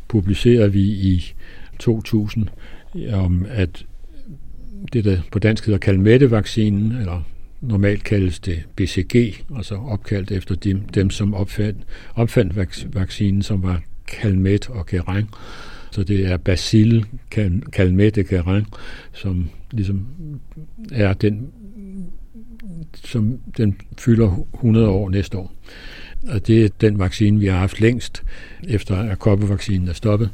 Speaker 3: publicerede vi i 2000, om at det, der på dansk hedder Kalmette-vaccinen, eller normalt kaldes det BCG, altså opkaldt efter dem, dem som opfandt, opfandt vaccinen, som var Calmet og Keren. Så det er Basil Calmette Keren, som ligesom er den, som den fylder 100 år næste år. Og det er den vaccine, vi har haft længst, efter at koppevaccinen er stoppet.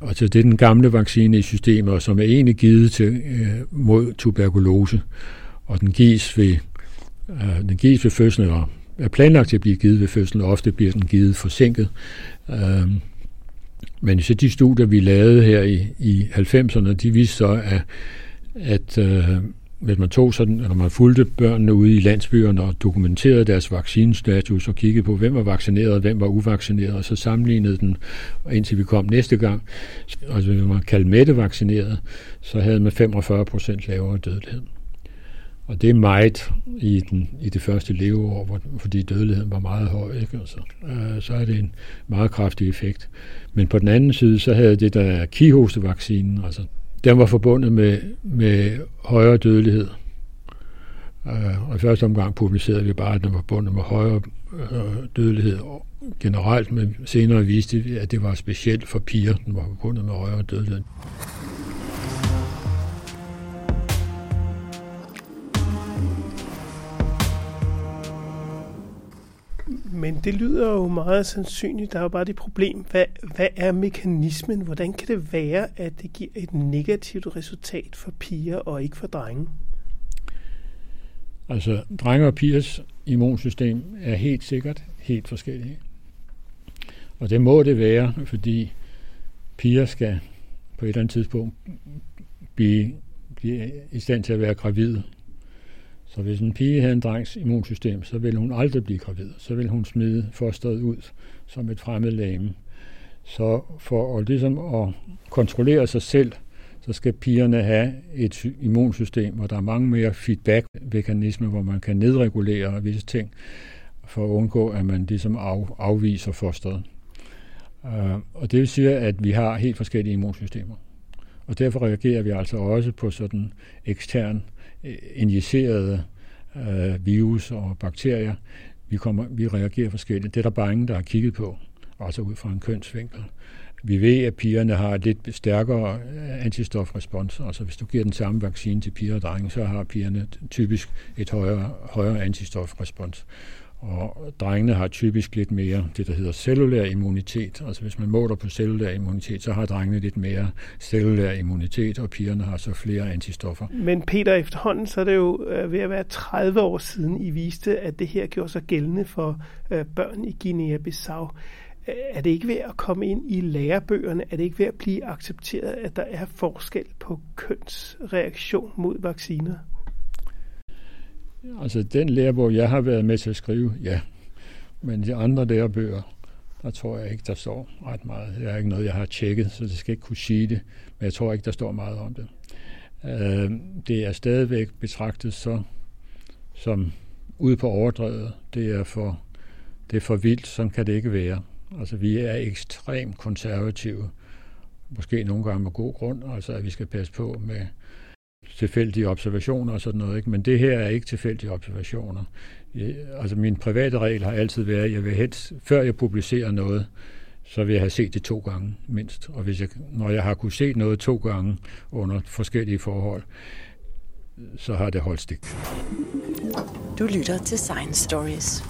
Speaker 3: Og så det er den gamle vaccine i systemet, som er egentlig givet til, øh, mod tuberkulose. Og den gives ved, øh, den gives ved fødslen, eller er planlagt til at blive givet ved fødslen, og ofte bliver den givet forsinket. Øh, men så de studier, vi lavede her i, i 90'erne, de viste så, at, at øh, hvis man tog sådan, eller man fulgte børnene ude i landsbyerne og dokumenterede deres vaccinestatus og kiggede på, hvem var vaccineret og hvem var uvaccineret, og så sammenlignede den, indtil vi kom næste gang, altså hvis man kaldte mætte vaccineret, så havde man 45 procent lavere dødelighed. Og det er meget i, den, i det første leveår, hvor, fordi dødeligheden var meget høj. Ikke? så. øh, så er det en meget kraftig effekt. Men på den anden side, så havde det der kihostevaccinen, altså den var forbundet med, med højere dødelighed. Øh, og i første omgang publicerede vi bare, at den var forbundet med højere øh, dødelighed generelt, men senere viste vi, at det var specielt for piger, den var forbundet med højere dødelighed.
Speaker 2: Men det lyder jo meget sandsynligt. Der er jo bare det problem. Hvad, hvad er mekanismen? Hvordan kan det være, at det giver et negativt resultat for piger og ikke for drenge?
Speaker 3: Altså, drenge og pigers immunsystem er helt sikkert helt forskellige. Og det må det være, fordi piger skal på et eller andet tidspunkt blive, blive i stand til at være gravide. Så hvis en pige havde en drengs immunsystem, så ville hun aldrig blive gravid. Så ville hun smide fosteret ud som et fremmed lame. Så for at, ligesom at kontrollere sig selv, så skal pigerne have et immunsystem, hvor der er mange mere feedback-mekanismer, hvor man kan nedregulere visse ting, for at undgå, at man ligesom af, afviser fosteret. Øh, og det vil sige, at vi har helt forskellige immunsystemer. Og derfor reagerer vi altså også på sådan ekstern Øh, Øh, injicerede øh, virus og bakterier. Vi, kommer, vi reagerer forskelligt. Det er der bare ingen, der har kigget på, også ud fra en kønsvinkel. Vi ved, at pigerne har lidt stærkere øh, antistofrespons. Altså hvis du giver den samme vaccine til piger og drenge, så har pigerne typisk et højere, højere antistofrespons. Og drengene har typisk lidt mere det, der hedder cellulær immunitet. Altså hvis man måler på cellulær immunitet, så har drengene lidt mere cellulær immunitet, og pigerne har så flere antistoffer.
Speaker 2: Men Peter, efterhånden så er det jo øh, ved at være 30 år siden, I viste, at det her gjorde sig gældende for øh, børn i Guinea-Bissau. Øh, er det ikke ved at komme ind i lærebøgerne? Er det ikke ved at blive accepteret, at der er forskel på kønsreaktion mod vacciner?
Speaker 3: Altså den lærebog, jeg har været med til at skrive, ja. Men de andre lærebøger, der tror jeg ikke, der står ret meget. Det er ikke noget, jeg har tjekket, så det skal ikke kunne sige det. Men jeg tror ikke, der står meget om det. Øh, det er stadigvæk betragtet så, som ude på overdrevet. Det er for, det er for vildt, som kan det ikke være. Altså vi er ekstremt konservative, måske nogle gange med god grund, altså at vi skal passe på med tilfældige observationer og sådan noget. Ikke? Men det her er ikke tilfældige observationer. Jeg, altså min private regel har altid været, at jeg vil helst, før jeg publicerer noget, så vil jeg have set det to gange mindst. Og hvis jeg, når jeg har kunne se noget to gange under forskellige forhold, så har det holdt stik.
Speaker 1: Du lytter til Science Stories.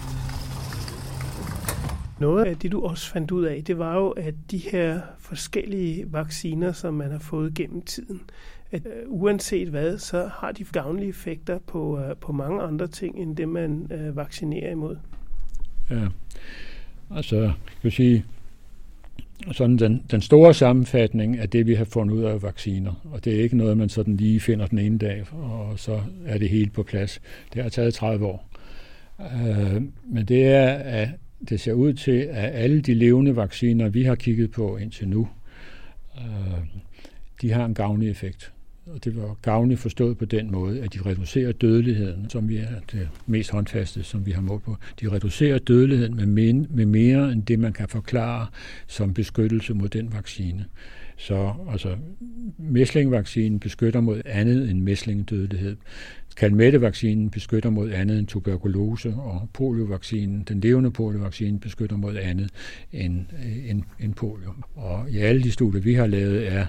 Speaker 2: Noget af det, du også fandt ud af, det var jo, at de her forskellige vacciner, som man har fået gennem tiden, at øh, uanset hvad, så har de gavnlige effekter på, øh, på mange andre ting, end det man øh, vaccinerer imod.
Speaker 3: Ja, altså, jeg vil sige, sådan den, den store sammenfatning af det, vi har fundet ud af vacciner, og det er ikke noget, man sådan lige finder den ene dag, og så er det helt på plads. Det har taget 30 år. Øh, men det er, at det ser ud til, at alle de levende vacciner, vi har kigget på indtil nu, øh, de har en gavnlig effekt. Og det var gavnligt forstået på den måde, at de reducerer dødeligheden, som vi er det mest håndfaste, som vi har målt på. De reducerer dødeligheden med, med mere end det, man kan forklare som beskyttelse mod den vaccine. Så altså, mæslingvaccinen beskytter mod andet end mæslingdødelighed. Kalmettevaccinen beskytter mod andet end tuberkulose, og poliovaccinen, den levende poliovaccine, beskytter mod andet end, end, end polio. Og i alle de studier, vi har lavet, er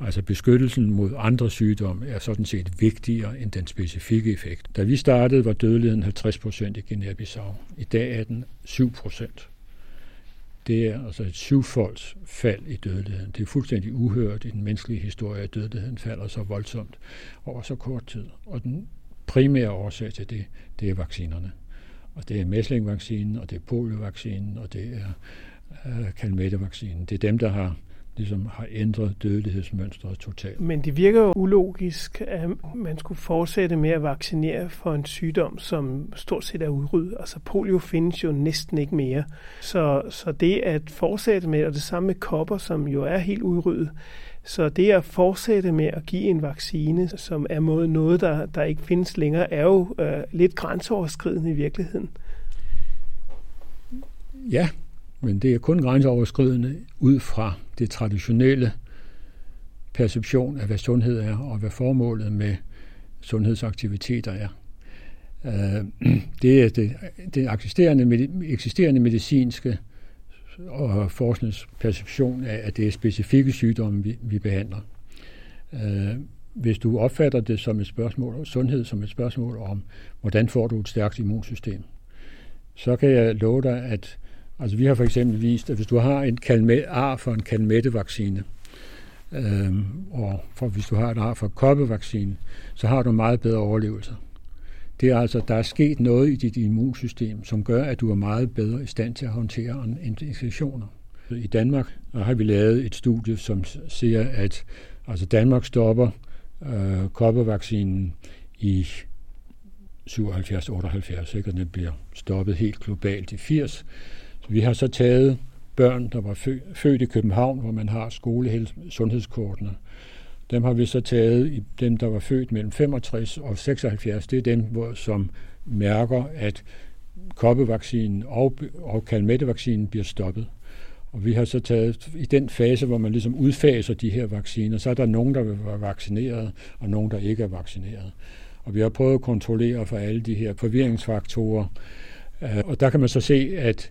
Speaker 3: altså beskyttelsen mod andre sygdomme er sådan set vigtigere end den specifikke effekt. Da vi startede, var dødeligheden 50 procent i Guinea-Bissau. I dag er den 7 procent. Det er altså et syvfolds fald i dødeligheden. Det er fuldstændig uhørt i den menneskelige historie, at dødeligheden falder så voldsomt over så kort tid. Og den primære årsag til det, det er vaccinerne. Og det er mæslingvaccinen, og det er poliovaccinen, og det er øh, kalmettevaccinen. Det er dem, der har ligesom har ændret dødelighedsmønstret totalt.
Speaker 2: Men det virker jo ulogisk, at man skulle fortsætte med at vaccinere for en sygdom, som stort set er udryddet. Altså polio findes jo næsten ikke mere. Så, så det at fortsætte med, og det samme med kopper, som jo er helt udryddet, så det at fortsætte med at give en vaccine, som er mod noget, der, der ikke findes længere, er jo øh, lidt grænseoverskridende i virkeligheden.
Speaker 3: Ja, men det er kun grænseoverskridende ud fra det traditionelle perception af, hvad sundhed er, og hvad formålet med sundhedsaktiviteter er. Øh, det er det, det eksisterende, eksisterende medicinske og forskningsperception af, at det er specifikke sygdomme, vi, vi behandler. Øh, hvis du opfatter det som et spørgsmål, om sundhed som et spørgsmål om, hvordan får du et stærkt immunsystem, så kan jeg love dig, at altså vi har for eksempel vist, at hvis du har en kalme, ar for en kalmettevaccine, øh, og for, hvis du har et ar for koppevaccine, så har du meget bedre overlevelse. Det er altså, der er sket noget i dit immunsystem, som gør, at du er meget bedre i stand til at håndtere infektioner. I Danmark har vi lavet et studie, som siger, at altså Danmark øh, koppevaccinen i 77-78, og den bliver stoppet helt globalt i 80. Vi har så taget børn, der var født i København, hvor man har skolesundhedskortene, dem har vi så taget i dem, der var født mellem 65 og 76. Det er dem, hvor, som mærker, at koppevaccinen og, og kalmettevaccinen bliver stoppet. Og vi har så taget, i den fase, hvor man ligesom udfaser de her vacciner, så er der nogen, der vil være vaccineret, og nogen, der ikke er vaccineret. Og vi har prøvet at kontrollere for alle de her forvirringsfaktorer. Øh, og der kan man så se, at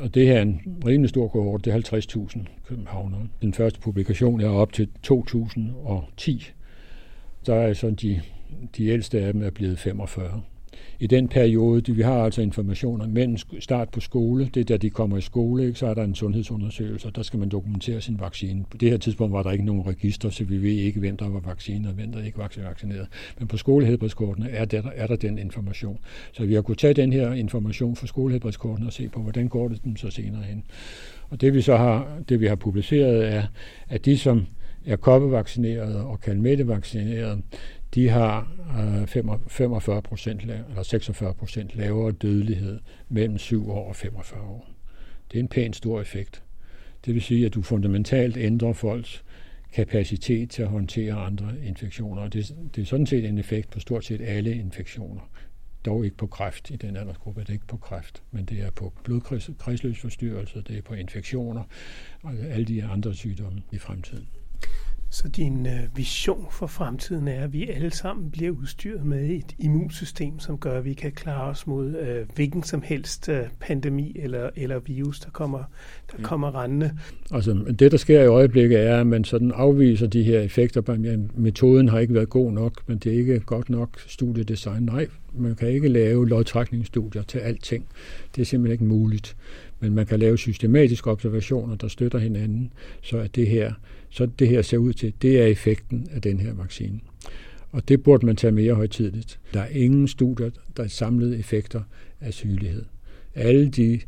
Speaker 3: og det her er en rimelig stor kohort, det er 50.000 københavnere. Den første publikation er op til 2010. Der er sådan de, de ældste af dem er blevet 45 i den periode. Vi har altså informationer mellem start på skole, det er da de kommer i skole, ikke? så er der en sundhedsundersøgelse, og der skal man dokumentere sin vaccine. På det her tidspunkt var der ikke nogen register, så vi ved ikke, hvem der var vaccineret og hvem der ikke var vaccineret. Men på skolehelbredskortene er der, er der den information. Så vi har kunnet tage den her information fra skolehelbredskortene og se på, hvordan går det dem så senere hen. Og det vi så har, det vi har publiceret er, at de som er koppevaccineret og kalmettevaccineret, de har 45 øh, procent eller 46 procent lavere dødelighed mellem 7 år og 45 år. Det er en pæn stor effekt. Det vil sige, at du fundamentalt ændrer folks kapacitet til at håndtere andre infektioner. Det, det er sådan set en effekt på stort set alle infektioner. Dog ikke på kræft i den aldersgruppe, det er ikke på kræft, men det er på blodkredsløbsforstyrrelser, det er på infektioner og alle de andre sygdomme i fremtiden.
Speaker 2: Så din øh, vision for fremtiden er, at vi alle sammen bliver udstyret med et immunsystem, som gør, at vi kan klare os mod øh, hvilken som helst øh, pandemi eller, eller virus, der kommer, der ja. kommer rendende.
Speaker 3: Altså, det, der sker i øjeblikket, er, at man sådan afviser de her effekter. Ja, metoden har ikke været god nok, men det er ikke godt nok studiedesign. Nej, man kan ikke lave lodtrækningsstudier til alting. Det er simpelthen ikke muligt. Men man kan lave systematiske observationer, der støtter hinanden, så at det her så det her ser ud til, det er effekten af den her vaccine. Og det burde man tage mere højtidligt. Der er ingen studier, der er samlede effekter af sygelighed. Alle de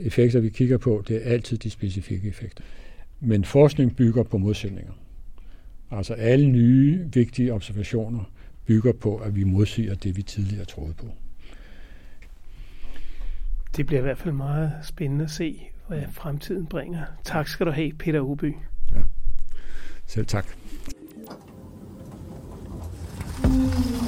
Speaker 3: effekter, vi kigger på, det er altid de specifikke effekter. Men forskning bygger på modsætninger. Altså alle nye vigtige observationer bygger på, at vi modsiger det, vi tidligere troede på.
Speaker 2: Det bliver i hvert fald meget spændende at se, hvad fremtiden bringer. Tak skal du have, Peter Uby.
Speaker 3: Selv tak. Mm.